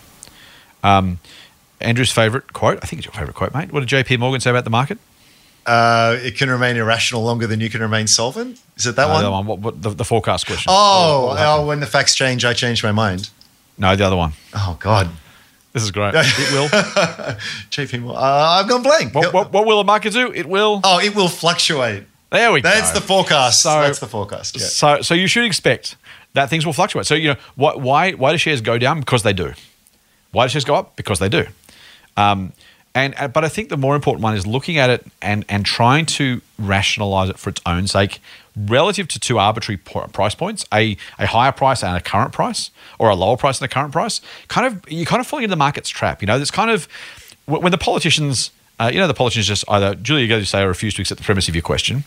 Um, Andrew's favorite quote. I think it's your favorite quote, mate. What did J.P. Morgan say about the market? Uh, it can remain irrational longer than you can remain solvent. Is it that Uh, one? the other one. What, what, the, the forecast question. Oh, What will oh, when the facts change, I change my mind. no, the other one. Oh God, This is great. *laughs* it will. JP Morgan. Uh, I've gone blank. What, what, what will the market do? It will. Oh, it will fluctuate. There we That's go. That's the forecast. So- That's the forecast. Yeah. So, so you should expect that things will fluctuate. So you know why why why do shares go down? Because they do. Why do shares go up? Because they do. Um, and uh, but I think the more important one is looking at it and and trying to rationalize it for its own sake, relative to two arbitrary price points, a a higher price and a current price, or a lower price and a current price. Kind of you kind of falling into the market's trap. You know, there's kind of when the politicians. Uh, you know, the politicians just either, Julia, you go to say, I refuse to accept the premise of your question.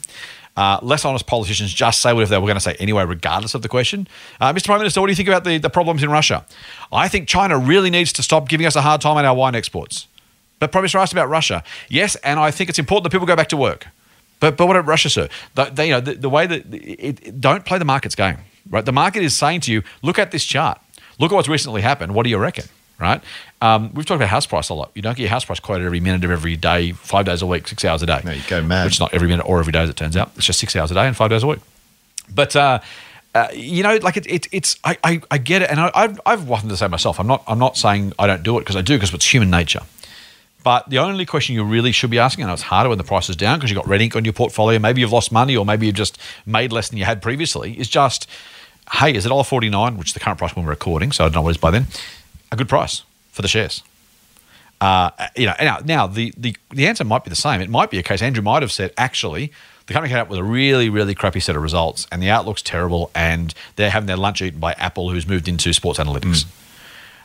Uh, less honest politicians just say whatever they were going to say anyway, regardless of the question. Uh, Mr. Prime Minister, what do you think about the, the problems in Russia? I think China really needs to stop giving us a hard time on our wine exports. But Prime Minister asked about Russia. Yes, and I think it's important that people go back to work. But but what about Russia, sir? The, you know, the, the way that it, it- don't play the market's game, right? The market is saying to you, look at this chart. Look at what's recently happened. What do you reckon, right? Um, we've talked about house price a lot. You don't get your house price quoted every minute of every day, five days a week, six hours a day. No, you go mad. Which is not every minute or every day, as it turns out. It's just six hours a day and five days a week. But uh, uh, you know, like it, it, it's I, I, I get it, and I, I've I've wanted to say myself. I'm not I'm not saying I don't do it because I do because it's human nature. But the only question you really should be asking, and it's harder when the price is down because you've got red ink on your portfolio, maybe you've lost money, or maybe you've just made less than you had previously, is just, hey, is it $1.49, which is the current price when we're recording, so I don't know what it is by then, a good price for the shares? Uh, you know, now, now the, the, the answer might be the same. It might be a case Andrew might have said, actually, the company came out with a really, really crappy set of results, and the outlook's terrible, and they're having their lunch eaten by Apple, who's moved into sports analytics.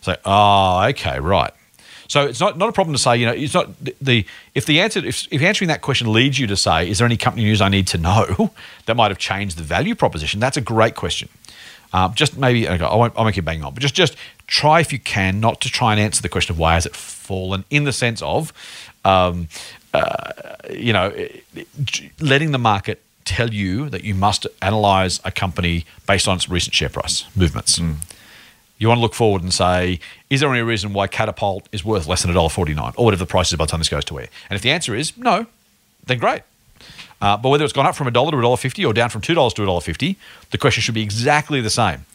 So, oh, okay, right. So it's not, not a problem to say, you know, it's not the, if the answer if, if answering that question leads you to say, is there any company news I need to know *laughs* that might have changed the value proposition? That's a great question. Um, just maybe okay, I won't, I won't keep banging on, but just just try if you can not to try and answer the question of why has it fallen in the sense of, um, uh, you know, letting the market tell you that you must analyze a company based on its recent share price movements. Mm. You want to look forward and say, is there any reason why Catapult is worth less than $1.49 or whatever the price is by the time this goes to air? And if the answer is no, then great. Uh, but whether it's gone up from a dollar to a dollar fifty or down from two dollars to a dollar fifty, the question should be exactly the same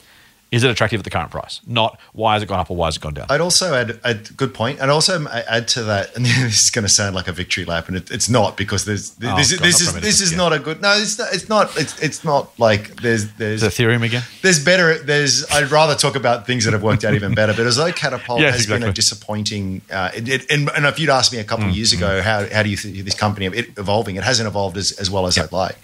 is it attractive at the current price? Not why has it gone up or why has it gone down? I'd also add a good point. I'd also add to that, and *laughs* this is going to sound like a victory lap, and it, it's not because there's oh, this, God, this is this is not a good. No, it's not. It's not. It's, it's not like there's there's Ethereum again. There's better. There's. I'd rather talk about things that have worked out even better. But as though Catapult *laughs* yes, has exactly. been a disappointing. Uh, it, it, and, and, if you'd asked me a couple mm, of years mm. ago, how how do you see this company evolving? It hasn't evolved as, as well as yep. I'd like.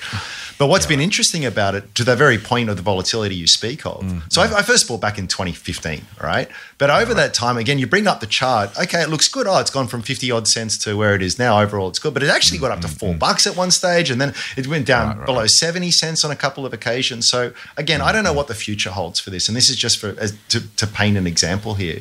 But what's yeah, been right. interesting about it, to the very point of the volatility you speak of. Mm, so I, I, first bought back in 2015, right? But over right. that time, again, you bring up the chart. Okay, it looks good. Oh, it's gone from 50 odd cents to where it is now. Overall, it's good. But it actually got up to four mm, mm. bucks at one stage, and then it went down right, below 70 cents on a couple of occasions. So again, I don't know what the future holds for this, and this is just for as, to, to paint an example here.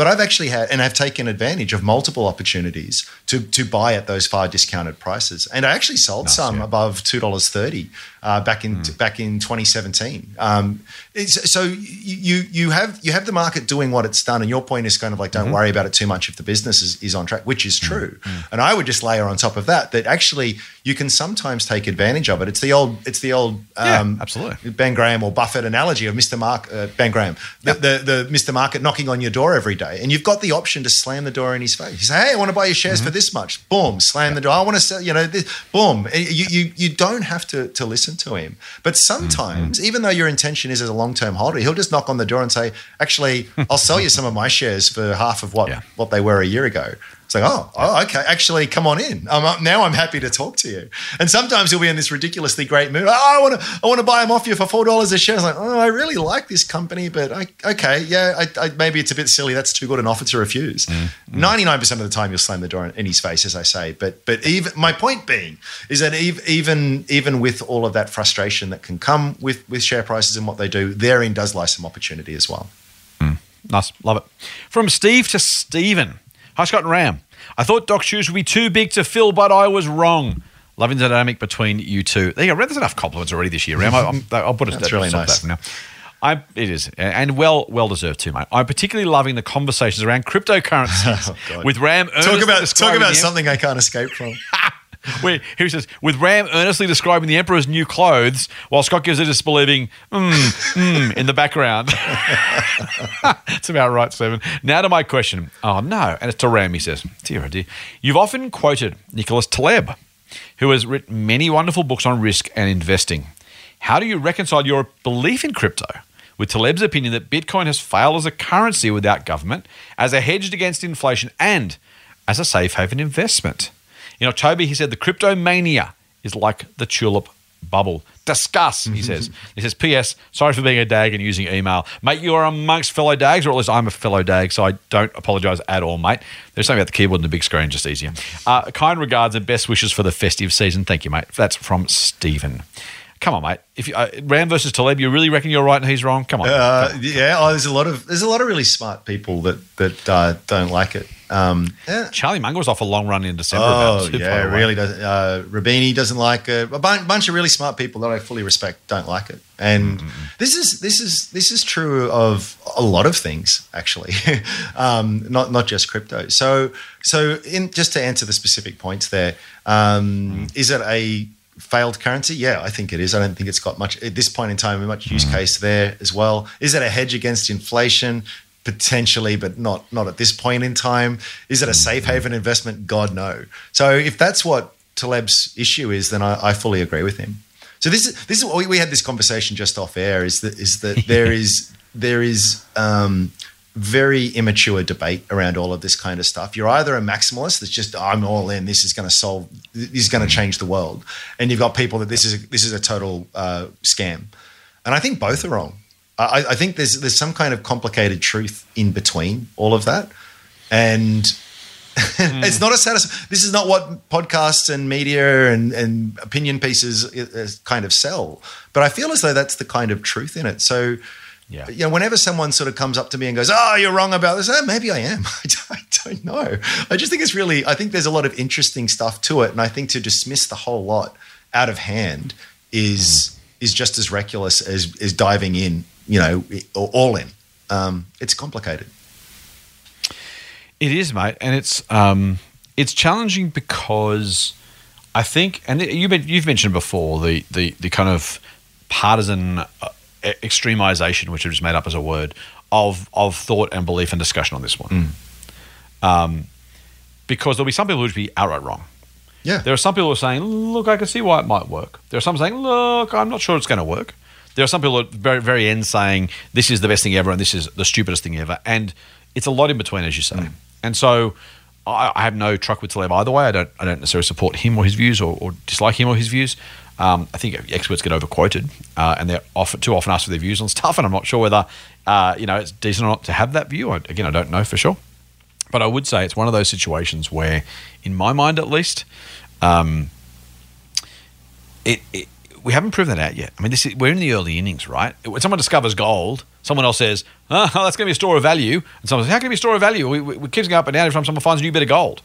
But I've actually had, and I've taken advantage of multiple opportunities to to buy at those far discounted prices. And I actually sold nice, some yeah. above two dollars thirty uh, back in mm. back in 2017. Um, so you you have you have the market doing what it's done, and your point is kind of like don't mm-hmm. worry about it too much if the business is, is on track, which is mm-hmm. true. Mm-hmm. And I would just layer on top of that that actually you can sometimes take advantage of it. It's the old it's the old um, yeah, absolutely Ben Graham or Buffett analogy of Mr. Mark uh, Ben Graham the, yep. the, the Mr. Market knocking on your door every day, and you've got the option to slam the door in his face. You say, "Hey, I want to buy your shares mm-hmm. for this much." Boom, slam the door. I want to sell. You know, this, boom. You, you you don't have to to listen to him, but sometimes mm-hmm. even though your intention is as a long term holder, he'll just knock on the door and say, "Actually, I'll sell you some of my shares for half of what yeah. what they were a year ago." It's like, oh, oh, okay. Actually, come on in. I'm, now I'm happy to talk to you. And sometimes you'll be in this ridiculously great mood. Oh, I want to, I want to buy them off you for four dollars a share. It's like, oh, I really like this company, but I, okay, yeah, I, I, maybe it's a bit silly. That's too good an offer to refuse. Mm, mm. Ninety nine percent of the time, you'll slam the door in his face, as I say. But, but even my point being is that even even with all of that frustration that can come with with share prices and what they do, therein does lie some opportunity as well. Mm, nice, love it. From Steve to Stephen. Hi, Scott and Ram. I thought Doc Shoes would be too big to fill, but I was wrong. Loving the dynamic between you two. There you go. There's enough compliments already this year, Ram. I, will put it. That's really nice. now. I, it is, and well, well deserved too, mate. I'm particularly loving the conversations around cryptocurrencies *laughs* oh, with Ram. Talk about talk about something I can't escape from. *laughs* *laughs* Where he says, with Ram earnestly describing the Emperor's new clothes, while Scott gives a disbelieving mm, mm in the background. *laughs* That's about right, Stephen. Now to my question. Oh, no. And it's to Ram, he says, Dear, oh dear. You've often quoted Nicholas Taleb, who has written many wonderful books on risk and investing. How do you reconcile your belief in crypto with Taleb's opinion that Bitcoin has failed as a currency without government, as a hedge against inflation, and as a safe haven investment? In October, he said the crypto mania is like the tulip bubble. Discuss, he says. He says, P.S. Sorry for being a dag and using email. Mate, you are amongst fellow dags, or at least I'm a fellow dag, so I don't apologise at all, mate. There's something about the keyboard and the big screen, just easier. Uh, kind regards and best wishes for the festive season. Thank you, mate. That's from Stephen. Come on, mate. If you, uh, Ram versus Taleb, you really reckon you're right and he's wrong? Come on. Uh, yeah, oh, there's a lot of there's a lot of really smart people that that uh, don't like it. Um, yeah. Charlie Munger was off a long run in December. Oh, yeah, really does. Uh, Roubini doesn't like it. A bunch of really smart people that I fully respect don't like it. And mm-hmm. this is this is this is true of a lot of things, actually, *laughs* um, not not just crypto. So so in just to answer the specific points there, um, mm. is it a failed currency? Yeah, I think it is. I don't think it's got much at this point in time, much use mm. case there as well. Is it a hedge against inflation? Potentially, but not not at this point in time. Is it a safe mm. haven investment? God no. So if that's what Taleb's issue is, then I, I fully agree with him. So this is this is what we, we had this conversation just off air. Is that is that *laughs* there is there is um, very immature debate around all of this kind of stuff. You're either a maximalist that's just I'm all in. This is going to solve. This is going to change the world, and you've got people that this is this is a total uh, scam. And I think both are wrong. I, I, think there's there's some kind of complicated truth in between all of that, and *laughs* mm. it's not a satis- This is not what podcasts and media and, and opinion pieces uh, kind of sell. But I feel as though that's the kind of truth in it. So Yeah. You know, whenever someone sort of comes up to me and goes, "Oh, you're wrong about this," oh, maybe I am. *laughs* I don't know. I just think it's really. I think there's a lot of interesting stuff to it, and I think to dismiss the whole lot out of hand is mm. is just as reckless as as diving in. You know, all in. Um, it's complicated. It is, mate, and it's um, it's challenging because I think, and you you've mentioned before the the the kind of partisan uh, extremization, which is made up as a word, of of thought and belief and discussion on this one. Mm. Um, because there'll be some people who would be outright wrong. Yeah. There are some people who are saying, look, I can see why it might work. There are some saying, look, I'm not sure it's going to work. There are some people at the very, very end saying, this is the best thing ever and this is the stupidest thing ever. And it's a lot in between, as you say. Mm. And so I, I, have no truck with Taleb either way. I don't, I don't necessarily support him or his views or, or dislike him or his views. Um, I think experts get overquoted, uh, and they're often, too often asked for their views on stuff, and I'm not sure whether uh, you know it's decent or not to have that view. I, again, I don't know for sure, but I would say it's one of those situations where, in my mind at least, um, it, it we haven't proven that out yet. I mean, this is, we're in the early innings, right? When someone discovers gold, someone else says, "Oh, that's going to be a store of value," and someone says, "How can it be a store of value?" We, we, we keep going up and down every time someone finds a new bit of gold.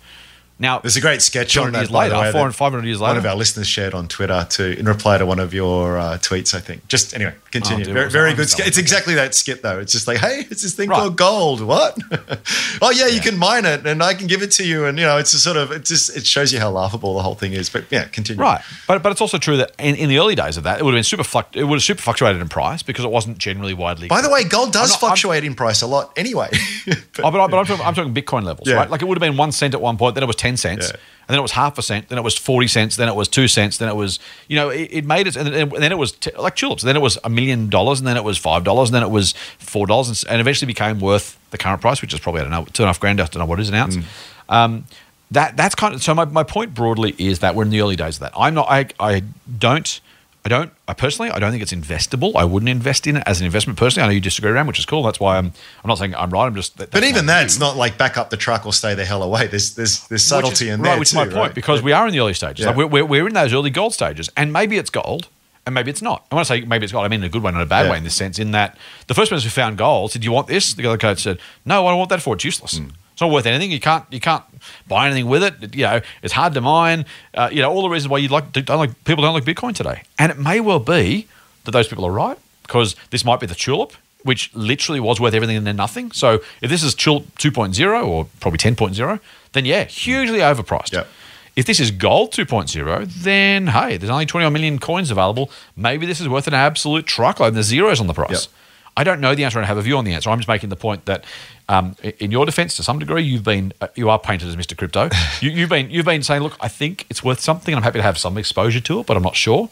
Now, there's a great sketch on that. Years later, way, 400, 500 years later. One of our listeners shared on Twitter to in reply to one of your uh, tweets, I think. Just anyway, continue. Oh, very, very good skit. It's exactly that skit though. It's just like, hey, it's this thing right. called gold. What? *laughs* oh yeah, you can mine it, and I can give it to you, and you know, it's a sort of it just it shows you how laughable the whole thing is. But yeah, continue. Right, but but it's also true that in, in the early days of that, it would have been super fluct- it would have super fluctuated in price because it wasn't generally widely. By the way, gold does not, fluctuate I'm, in price a lot anyway. but, *laughs* oh, but, I, but I'm, talking, I'm talking Bitcoin levels, yeah. right? Like it would have been one cent at one point, then it was ten cents. Yeah and then it was half a cent, then it was 40 cents, then it was two cents, then it was, you know, it, it made it, and then it was t- like tulips, then it was a million dollars, and then it was $5, and then it was $4, and, eventually became worth the current price, which is probably, I don't know, two and a half grand, I don't know what it is an ounce. Mm. Um, that, that's kind of, so my, my point broadly is that we're in the early days of that. I'm not, I, I don't, I don't. I personally, I don't think it's investable. I wouldn't invest in it as an investment personally. I know you disagree around, which is cool. That's why I'm. I'm not saying I'm right. I'm just. That, but even that, it's not like back up the truck or stay the hell away. There's there's there's subtlety is, in right, there which too, is my point right? because we are in the early stages. Yeah. Like we're, we're in those early gold stages, and maybe it's gold, and maybe it's not. And when I say maybe it's gold, I mean in a good way, not a bad yeah. way in this sense. In that the first person who found gold said, "Do you want this?" The other coach said, "No, I don't want that for. It's useless." Mm. It's not worth anything. You can't you can't buy anything with it. You know, it's hard to mine. Uh, you know, all the reasons why you like don't like people don't like Bitcoin today. And it may well be that those people are right because this might be the tulip, which literally was worth everything and then nothing. So if this is tulip 2.0 or probably 10.0, then yeah, hugely overpriced. Yep. If this is gold 2.0, then hey, there's only 21 million coins available. Maybe this is worth an absolute truckload. And there's zeros on the price. Yep. I don't know the answer. I have a view on the answer. I'm just making the point that, um, in your defence, to some degree, you've been uh, you are painted as Mr. Crypto. *laughs* you, have been you've been saying, look, I think it's worth something. I'm happy to have some exposure to it, but I'm not sure.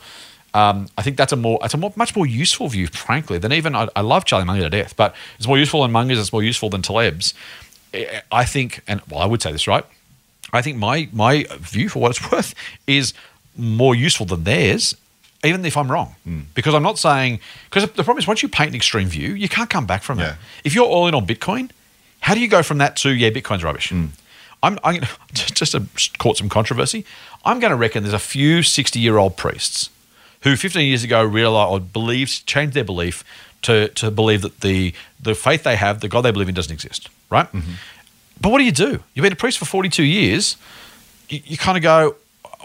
Um, I think that's a more it's a more, much more useful view, frankly, than even I, I love Charlie Munger to death, but it's more useful than Munger's. It's more useful than Taleb's. I think, and well, I would say this right. I think my my view, for what it's *laughs* worth, is more useful than theirs even if I'm wrong. Mm. Because I'm not saying, because the problem is once you paint an extreme view, you can't come back from yeah. it. If you're all in on Bitcoin, how do you go from that to, yeah, Bitcoin's rubbish? Mm. I'm, I'm *laughs* just to caught some controversy. I'm going to reckon there's a few 60 year old priests who 15 years ago realized or believed, changed their belief to, to believe that the, the faith they have, the God they believe in, doesn't exist, right? Mm-hmm. But what do you do? You've been a priest for 42 years. You, you kind of go,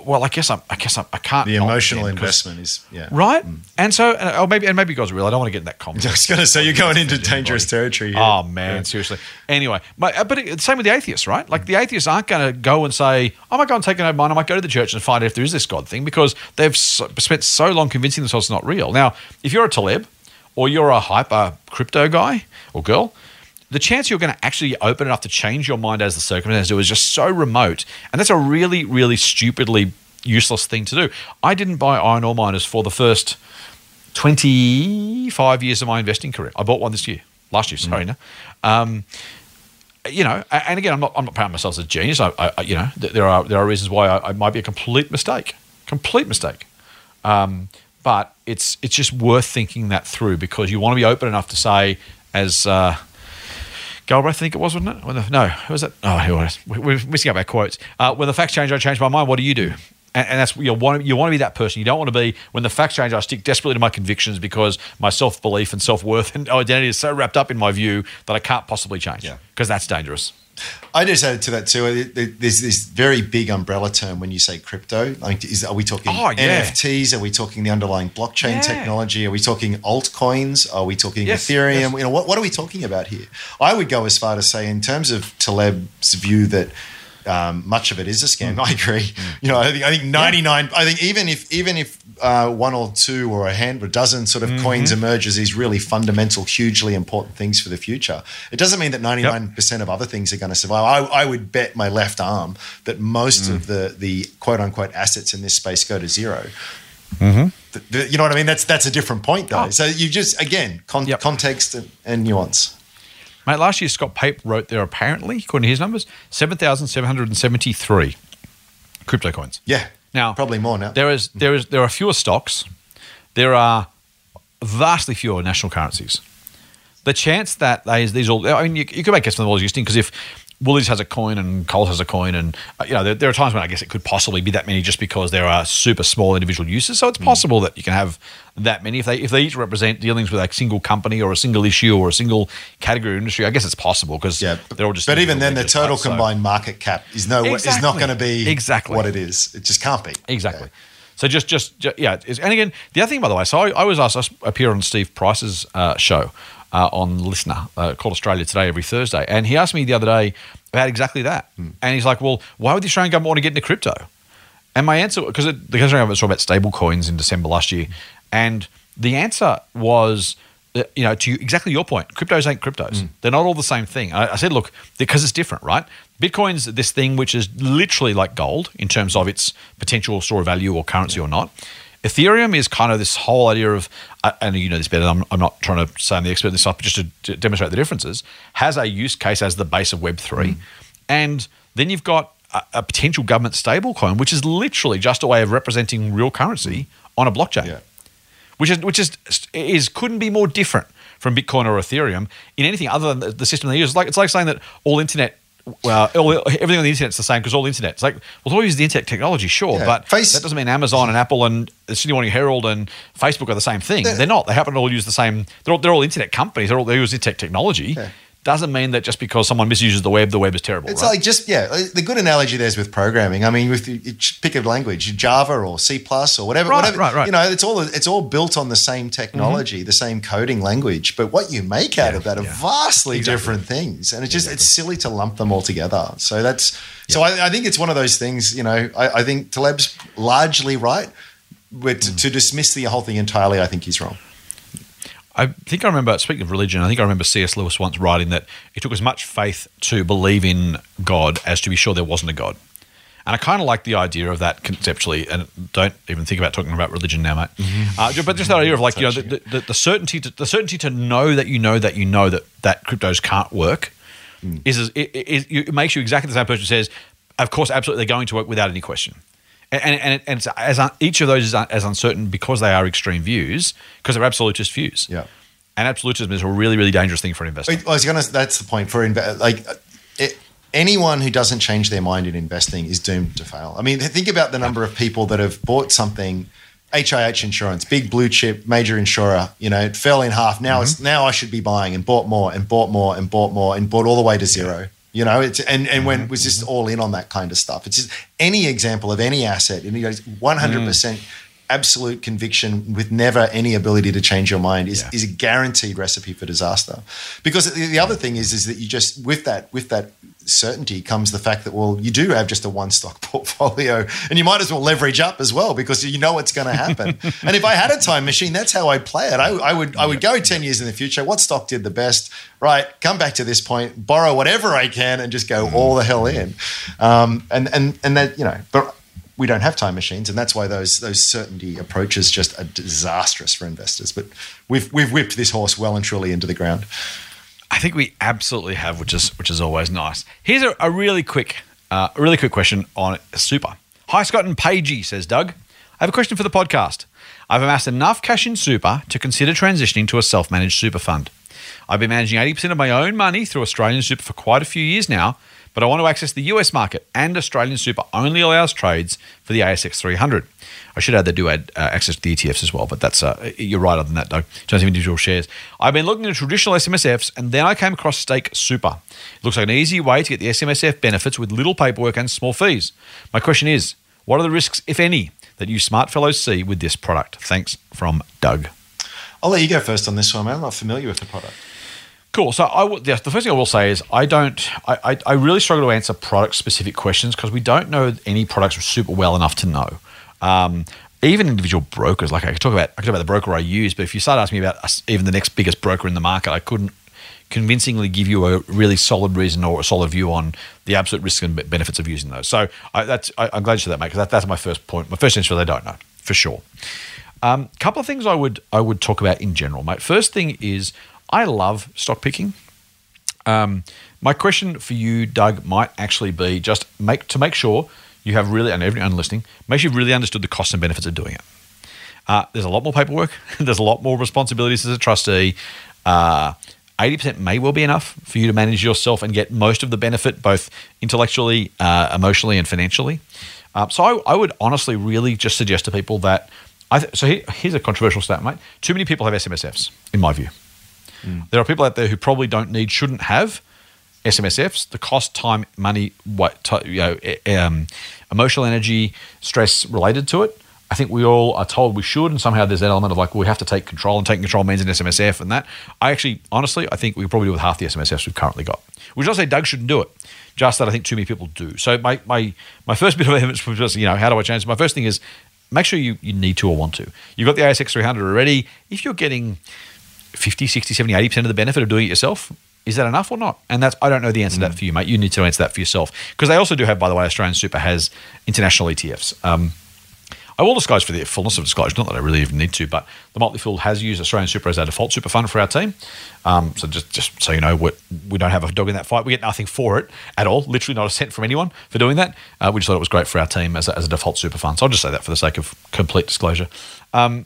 well, I guess I'm, I guess I'm, I can't. The emotional investment is yeah right, mm. and so and, or maybe and maybe God's real. I don't want to get in that conversation. *laughs* I was going to say you're going into dangerous territory. Here. Oh man, yeah. seriously. Anyway, but, uh, but it, same with the atheists, right? Like the atheists aren't going to go and say, "I might go and take an mine. I might go to the church and find out if there is this God thing," because they've so, spent so long convincing themselves it's not real. Now, if you're a Taleb or you're a hyper crypto guy or girl, the chance you're going to actually open enough to change your mind as the circumstances do is just so remote. And that's a really, really stupidly useless thing to do. I didn't buy iron ore miners for the first 25 years of my investing career. I bought one this year, last year, sorry. Mm. Um, you know, and again, I'm not, I'm not proud of myself as a genius. I, I, you know, there are, there are reasons why I, I might be a complete mistake, complete mistake. Um, but it's, it's just worth thinking that through because you want to be open enough to say, as, uh, Galbraith, I think it was, wasn't it? no, who was it? Oh, who was? We're missing up our quotes. Uh, when the facts change, I change my mind. What do you do? And, and that's you want you want to be that person. You don't want to be when the facts change. I stick desperately to my convictions because my self belief and self worth *laughs* and identity is so wrapped up in my view that I can't possibly change. Yeah. because that's dangerous. I just added to that too. Uh, there's this very big umbrella term when you say crypto. Like, is, are we talking Oh, yeah. NFTs? Are we talking the underlying blockchain Yeah. technology? Are we talking altcoins? Are we talking Yes, Ethereum? yes. You know, what, what are we talking about here? I would go as far to say, in terms of Taleb's view that um, much of it is a scam. Mm. *laughs* I agree. You know, I think I think ninety nine. I think even if even if uh, one or two or a hand or a dozen sort of Mm-hmm. coins emerge as these really fundamental, hugely important things for the future, it doesn't mean that ninety nine percent of other things are going to survive. I, I would bet my left arm that most Mm. of the the quote unquote assets in this space go to 0 Mm-hmm. The- the- you know what I mean? That's that's a different point though. Oh. So you just again con- Yep. context and, and nuance. Mate, last year Scott Pape wrote there apparently, according to his numbers, seven thousand seven hundred and seventy three crypto coins. Yeah. Now probably more now. There is there is there are fewer stocks. There are vastly fewer national currencies. The chance that these these all I mean you, you could make guess from the all existing because if Woolies has a coin and Coles has a coin and uh, you know there, there are times when I guess it could possibly be that many just because there are super small individual uses. So it's possible that you can have that many if they if they each represent dealings with a single company or a single issue or a single category or industry. I guess it's possible because Yeah, they're all just. But even then, the total right? So- combined market cap is no is not going to be Exactly. what it is. It just can't be. Exactly. So just, just, ju- yeah. And again, the other thing, by the way, so I, I was asked to appear on Steve Price's uh, show uh, on Listener uh, called Australia Today every Thursday, and he asked me the other day about exactly that. And he's like, "Well, why would the Australian government want to get into crypto?" And my answer, because the Australian government was talking about stable coins in December last year, and the answer was. uh, You know, to exactly your point, cryptos ain't cryptos. They're not all the same thing. I, I said, look, because it's different, right? Bitcoin's this thing which is literally like gold in terms of its potential store of value or currency or not. Ethereum is kind of this whole idea of, uh, and you know this better. I'm, I'm not trying to say I'm the expert in this stuff, but just to, to demonstrate the differences. Has a use case as the base of Web three, and then you've got a, a potential government stablecoin, which is literally just a way of representing real currency on a blockchain Yeah. which is which is is couldn't be more different from Bitcoin or Ethereum in anything other than the, the system they use. It's like it's like saying that all internet. Well, all, everything on the internet's the same because all the internet. It's like, well, all use the internet technology, sure, Yeah. but Face- that doesn't mean Amazon and Apple and the Sydney Morning Herald and Facebook are the same thing. They're- They're not. They happen to all use the same. They're all, they're all internet companies. They're all they use internet technology. Yeah. Doesn't mean that just because someone misuses the web, the web is terrible. It's right? like just yeah. Uh, the good analogy there is with programming. I mean, with pick a language, Java or C plus or whatever, Right, whatever. right, right. You know, it's all it's all built on the same technology, mm-hmm. the same coding language. But what you make out Yeah, of that are vastly Exactly. different things, and it's just it's silly to lump them all together. So that's so I, I think it's one of those things. You know, I, I think Taleb's largely right. But to, to dismiss the whole thing entirely, I think he's wrong. I think I remember, speaking of religion, I think I remember C.S. Lewis once writing that it took as much faith to believe in God as to be sure there wasn't a God. And I kind of like the idea of that conceptually, and don't even think about talking about religion now, mate. Uh, but just that idea of like you know the, the, the, certainty to, the certainty to know that you know that you know that that cryptos can't work is, is it, it, it makes you exactly the same person who says, of course, absolutely they're going to work without any question. And, and, and, it's as un, each of those is un- as uncertain because they are extreme views, because they're absolutist views. Yeah. And absolutism is a really, really dangerous thing for an investor. I was gonna. That's the point for inve- like uh, it, anyone who doesn't change their mind in investing is doomed to fail. I mean, think about the number of people that have bought something. HIH insurance, big blue chip, major insurer. You know, it fell in half. Now mm-hmm. it's now I should be buying and bought more and bought more and bought more and bought all the way to zero. You know, it's and and when mm-hmm. was just all in on that kind of stuff. It's just any example of any asset, and you know, one hundred percent absolute conviction with never any ability to change your mind is, Yeah. is a guaranteed recipe for disaster. Because the, the other thing is is that you just with that with that certainty comes the fact that well you do have just a one stock *laughs* portfolio and you might as well leverage up as well because you know what's going to happen. *laughs* and if I had a time machine, that's how I'd play it. I, I would I would go ten years in the future. What stock did the best? Right, come back to this point, borrow whatever I can, and just go all the hell in. Um, and and and that you know, but we don't have time machines, and that's why those those certainty approaches just are disastrous for investors. But we've we've whipped this horse well and truly into the ground. I think we absolutely have, which is which is always nice. Here's a, a really quick, uh, a really quick question on super. Hi Scott and Pagey, says Doug. I have a question for the podcast. I've amassed enough cash in super to consider transitioning to a self-managed super fund. I've been managing 80% of my own money through Australian super for quite a few years now, but I want to access the US market, and Australian Super only allows trades for the ASX 300. I should add they do add uh, access to the ETFs as well, but that's uh, you're right other than that, though. In terms of individual shares, I've been looking at traditional SMSFs, and then I came across Stake Super. It looks like an easy way to get the SMSF benefits with little paperwork and small fees. My question is, what are the risks, if any, that you smart fellows see with this product? Thanks from Doug. I'll let you go first on this one, man. I'm not familiar with the product. Cool. So I will, the first thing I will say is I don't. I, I, I really struggle to answer product specific questions because we don't know any products super well enough to know. Um, even individual brokers, like I could talk about, I could talk about the broker I use, but if you start asking me about even the next biggest broker in the market, I couldn't convincingly give you a really solid reason or a solid view on the absolute risks and benefits of using those. So I, that's I, am glad you said that, mate, because that, that's my first point. My first answer is I don't know for sure. A um, couple of things I would I would talk about in general, mate. First thing is I love stock picking. Um, my question for you, Doug, might actually be just make to make sure you have really, and everyone listening, make sure you've really understood the costs and benefits of doing it. Uh, there's a lot more paperwork. *laughs* there's a lot more responsibilities as a trustee. Uh, 80% may well be enough for you to manage yourself and get most of the benefit, both intellectually, uh, emotionally, and financially. Uh, so I, I, would honestly really just suggest to people that. I th- so here, here's a controversial stat, mate. Too many people have SMSFs, in my view. Mm. There are people out there who probably don't need, shouldn't have SMSFs. The cost, time, money, what you know, um, emotional energy, stress related to it. I think we all are told we should, and somehow there's that element of like well, we have to take control, and taking control means an SMSF, and that. I actually, honestly, I think we probably do with half the SMSFs we've currently got. Which I say Doug shouldn't do it, just that I think too many people do. So my my my first *laughs* bit of evidence was just you know how do I change? My first thing is make sure you you need to or want to. You've got the ASX 300 already. If you're getting 50, 60, 70, 80% of the benefit of doing it yourself, is that enough or not? And that's I don't know the answer mm. to that mm. for you, mate. You need to answer that for yourself because they also do have, by the way, Australian Super has international ETFs. Um, I will disclose for the fullness of disclosure, not that I really even need to, but the Motley Fool has used Australian Super as our default super fund for our team. Um, so just, just so you know, we don't have a dog in that fight. We get nothing for it at all, literally not a cent from anyone for doing that. Uh, we just thought it was great for our team as a, as a default super fund. So I'll just say that for the sake of complete disclosure. Um,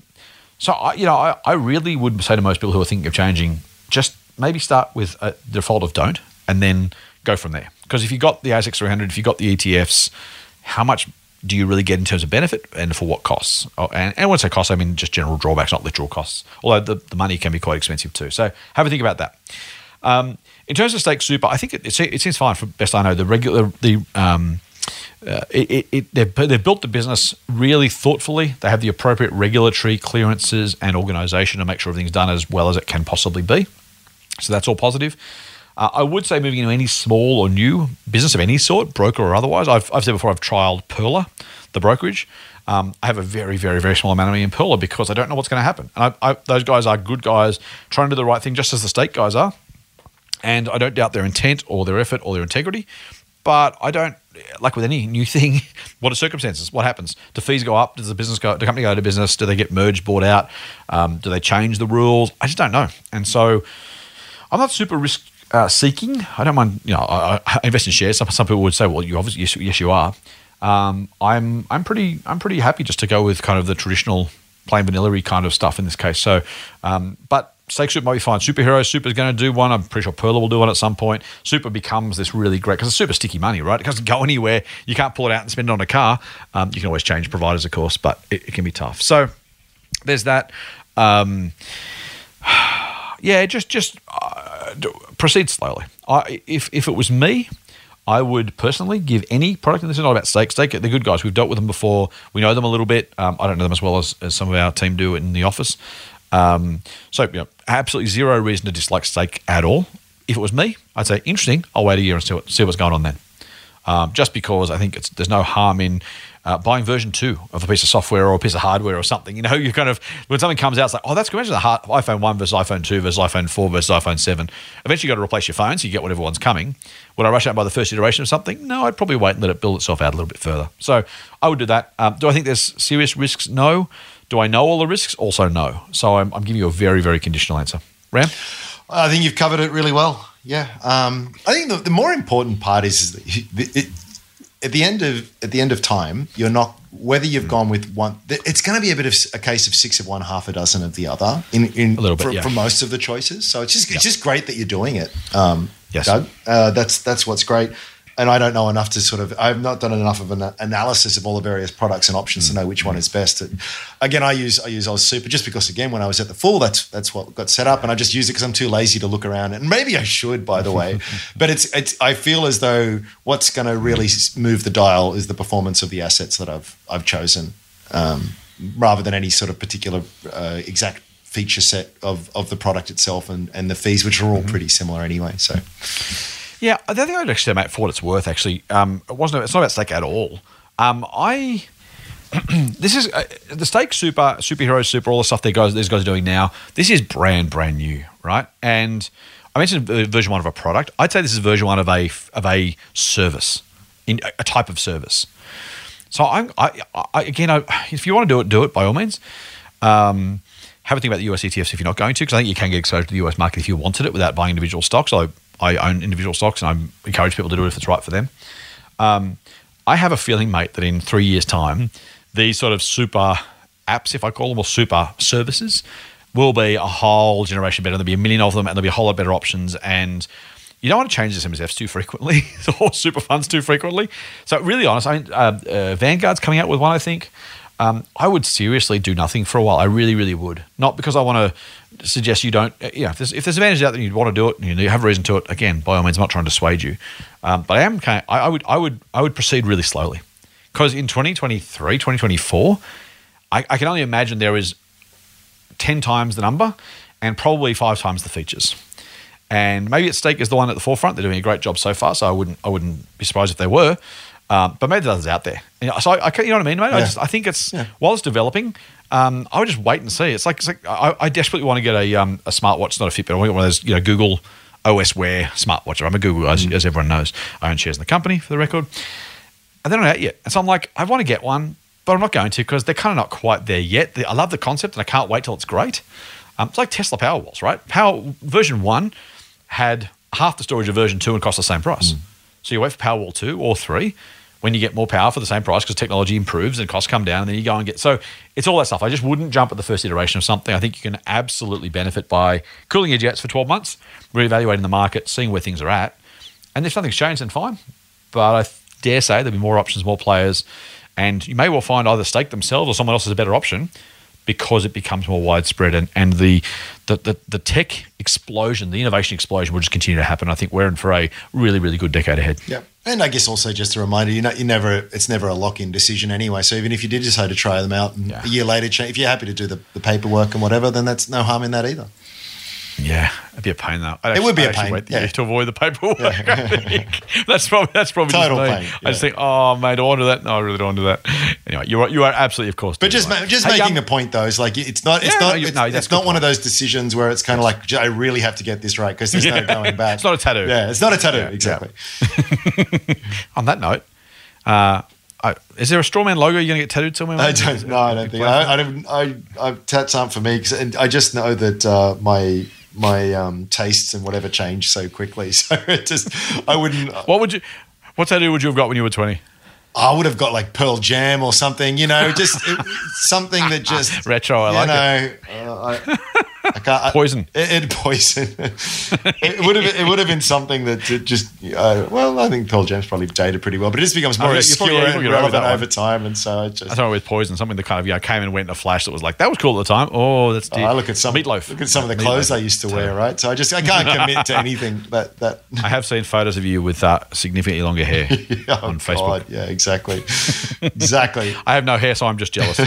so, I, you know, I, I really would say to most people who are thinking of changing, just maybe start with a default of don't and then go from there. Because if you got the ASX 300, if you got the ETFs, how much do you really get in terms of benefit and for what costs? Oh, and, and when I say costs, I mean just general drawbacks, not literal costs. Although the, the money can be quite expensive too. So have a think about that. Um, in terms of stake super, I think it, it, it, seems fine. For best I know, the regular the um, uh, it, it, they've, they've built the business really thoughtfully. They have the appropriate regulatory clearances and organisation to make sure everything's done as well as it can possibly be. So that's all positive. Uh, I would say moving into any small or new business of any sort, broker or otherwise. I've, I've said before I've trialed Pearler, the brokerage. Um, I have a very, very, very small amount of money in Pearler because I don't know what's going to happen. And I, I, those guys are good guys trying to do the right thing, just as the Stake guys are. And I don't doubt their intent or their effort or their integrity. But I don't, like with any new thing, *laughs* what are circumstances? What happens? Do fees go up? Does the business go? The company go out of business? Do they get merged, bought out? Um, do they change the rules? I just don't know. And so I'm not super risk uh, seeking. I don't mind. You know, I, I invest in shares. Some, some people would say, "Well, you obviously yes, yes you are." Um, I'm I'm pretty I'm pretty happy just to go with kind of the traditional plain vanilla kind of stuff in this case. So, um, but Stake Super might be fine. Superhero Super is going to do one. I'm pretty sure Pearler will do one at some point. Super becomes this really great because it's super sticky money, right? It doesn't go anywhere. You can't pull it out and spend it on a car. Um, you can always change providers, of course, but it, it can be tough. So there's that. Um, *sighs* yeah, just just uh, proceed slowly. I, if if it was me, I would personally give any product, and this is not about Stake. Stake, they're good guys. We've dealt with them before. We know them a little bit. Um, I don't know them as well as, as some of our team do in the office. Um, so, you know, absolutely zero reason to dislike Stake at all. If it was me, I'd say interesting. I'll wait a year and see, what, see what's going on then. Um, just because I think there's no harm in uh, buying version two of a piece of software or a piece of hardware or something. You know, *laughs* you kind of when something comes out, it's like, oh, that's. Imagine the iPhone one versus iPhone two versus iPhone four versus iPhone seven. Eventually, you've got to replace your phone, so you get whatever one's coming. Would I rush out by the first iteration of something? No, I'd probably wait and let it build itself out a little bit further. So I would do that. Um, do I think there's serious risks? No. Do I know all the risks? Also, no. So I'm, I'm giving you a very, very conditional answer. Ram? I think you've covered it really well. Yeah. Um, I think the, the, more important part is, is it, at the end of at the end of time, you're not whether you've gone with one. It's going to be a bit of a case of six of one, half a dozen of the other. In, in a little bit for, yeah. for most of the choices. So it's just it's just great that you're doing it. Um, yes, Doug. Uh, that's that's what's great. And I don't know enough to sort of. I've not done enough of an analysis of all the various products and options to know which one is best. again, I use I use Aussie Super just because again when I was at the Fool, that's that's what got set up, and I just use it because I'm too lazy to look around. And maybe I should, by the way, *laughs* but it's it's. I feel as though what's going to really move the dial is the performance of the assets that I've I've chosen, um, rather than any sort of particular uh, exact feature set of of the product itself and and the fees, which are all mm-hmm. pretty similar anyway. So. Yeah, the other thing I'd actually say, mate, for what it's worth, actually, um, it wasn't. It's not about Stake at all. Um, I *clears throat* this is uh, the stake super superhero super all the stuff that guys these guys are doing now. This is brand brand new, right? And I mentioned version one of a product. I'd say this is version one of a of a service, in a type of service. So I'm I, I again, I, if you want to do it, do it by all means. Um, have a think about the US ETFs if you're not going to, because I think you can get exposed to the US market if you wanted it without buying individual stocks. Although I own individual stocks and I encourage people to do it if it's right for them. Um, I have a feeling, mate, that in three years' time, these sort of super apps, if I call them, or super services, will be a whole generation better. There'll be a million of them, and there'll be a whole lot better options. And you don't want to change the MSFs too frequently, *laughs* or super funds too frequently. So, really honest, I mean, uh, uh, Vanguard's coming out with one, I think. Um, I would seriously do nothing for a while. I really, really would. Not because I want to suggest you don't. Yeah, if there's, if there's advantage out there, you'd want to do it, and you have a reason to it. Again, by all means, I'm not trying to dissuade you, um, but I am. Kind of, I, I, would, I would, I would proceed really slowly, because in 2023, 2024, I, I can only imagine there is ten times the number, and probably five times the features. And maybe at stake is the one at the forefront. They're doing a great job so far, so I wouldn't, I wouldn't be surprised if they were. Um, but maybe there's others out there. So I, I, you know what I mean, mate? Yeah. I just I think it's yeah. while it's developing, um, I would just wait and see. It's like, it's like I, I, desperately want to get a um, a smartwatch, not a Fitbit. I want to get one of those, you know, Google OS Wear smartwatch. I'm a Google, as, mm. as everyone knows. I own shares in the company, for the record. And they're not out yet. And so I'm like, I want to get one, but I'm not going to because they're kind of not quite there yet. I love the concept and I can't wait till it's great. Um, it's like Tesla Powerwalls, right? Power version one had half the storage of version two and cost the same price. Mm. So you wait for Powerwall two or three when you get more power for the same price because technology improves and costs come down, and then you go and get. So it's all that stuff. I just wouldn't jump at the first iteration of something. I think you can absolutely benefit by cooling your jets for 12 months, reevaluating the market, seeing where things are at. And if something's changed, then fine. But I dare say there'll be more options, more players, and you may well find either Stake themselves or someone else is a better option because it becomes more widespread and, and the, the, the, the, tech explosion, the innovation explosion will just continue to happen. I think we're in for a really, really good decade ahead. Yeah. And I guess also just a reminder, you know, you never, it's never a lock-in decision anyway. So even if you did decide to try them out and yeah. a year later, if you're happy to do the, the paperwork and whatever, then that's no harm in that either. Yeah, it'd be a pain though. I'd it actually, would be I'd a pain. yeah. to avoid the paperwork. Yeah. *laughs* that's probably that's probably total pain. Yeah. I just think, oh mate, I want to do that. No, I really don't want to do that. Anyway, you are you are absolutely, of course. But just right. just hey, making um, a point though is like it's not it's not no, it's, no, it's not one of those decisions where it's kind of like I really have to get this right because there's *laughs* no going back. It's not a tattoo. Yeah, it's not a tattoo. exactly. *laughs* On that note. Uh, I, is there a strawman logo you're going to get tattooed somewhere? I don't. No, I don't think. I, I don't. I, I tats aren't for me because I just know that uh, my my um, tastes and whatever changed so quickly. *laughs* So it just, I wouldn't. What would you? What tattoo would you have got when you were twenty? I would have got like Pearl Jam or something, you know, just it, something that *laughs* just retro. I like know, it. *laughs* Uh, I, I can't, poison. It, it poison. *laughs* it would have. It would have been something that just. Uh, well, I think Pearl Jam's probably dated pretty well, but it just becomes more oh, obscure and relevant over time, and so I just. I thought with poison, something that kind of you know, came and went in a flash that was like that was cool at the time. Oh, that's. Oh, I look at some meatloaf. Look at some of the clothes I used to wear, right? So I just I can't commit to *laughs* anything that that. I have seen photos of you with uh, significantly longer hair *laughs* yeah, on Facebook. God, yeah, exactly, exactly. I have no hair, so I'm just jealous,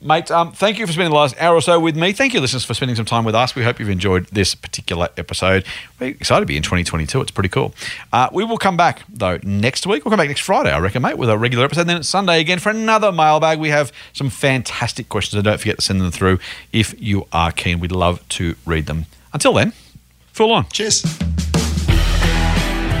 mate. Um, thank you for spending the last hour or so with me. Thank you, listeners, for spending some time with us. We hope you've enjoyed this particular episode. We're excited to be in 2022. It's pretty cool. Uh, we will come back, though, next week. We'll come back next Friday, I reckon, mate, with a regular episode. Then it's Sunday again for another mailbag. We have some fantastic questions, and don't forget to send them through if you are keen. We'd love to read them. Until then, Fool on. Cheers.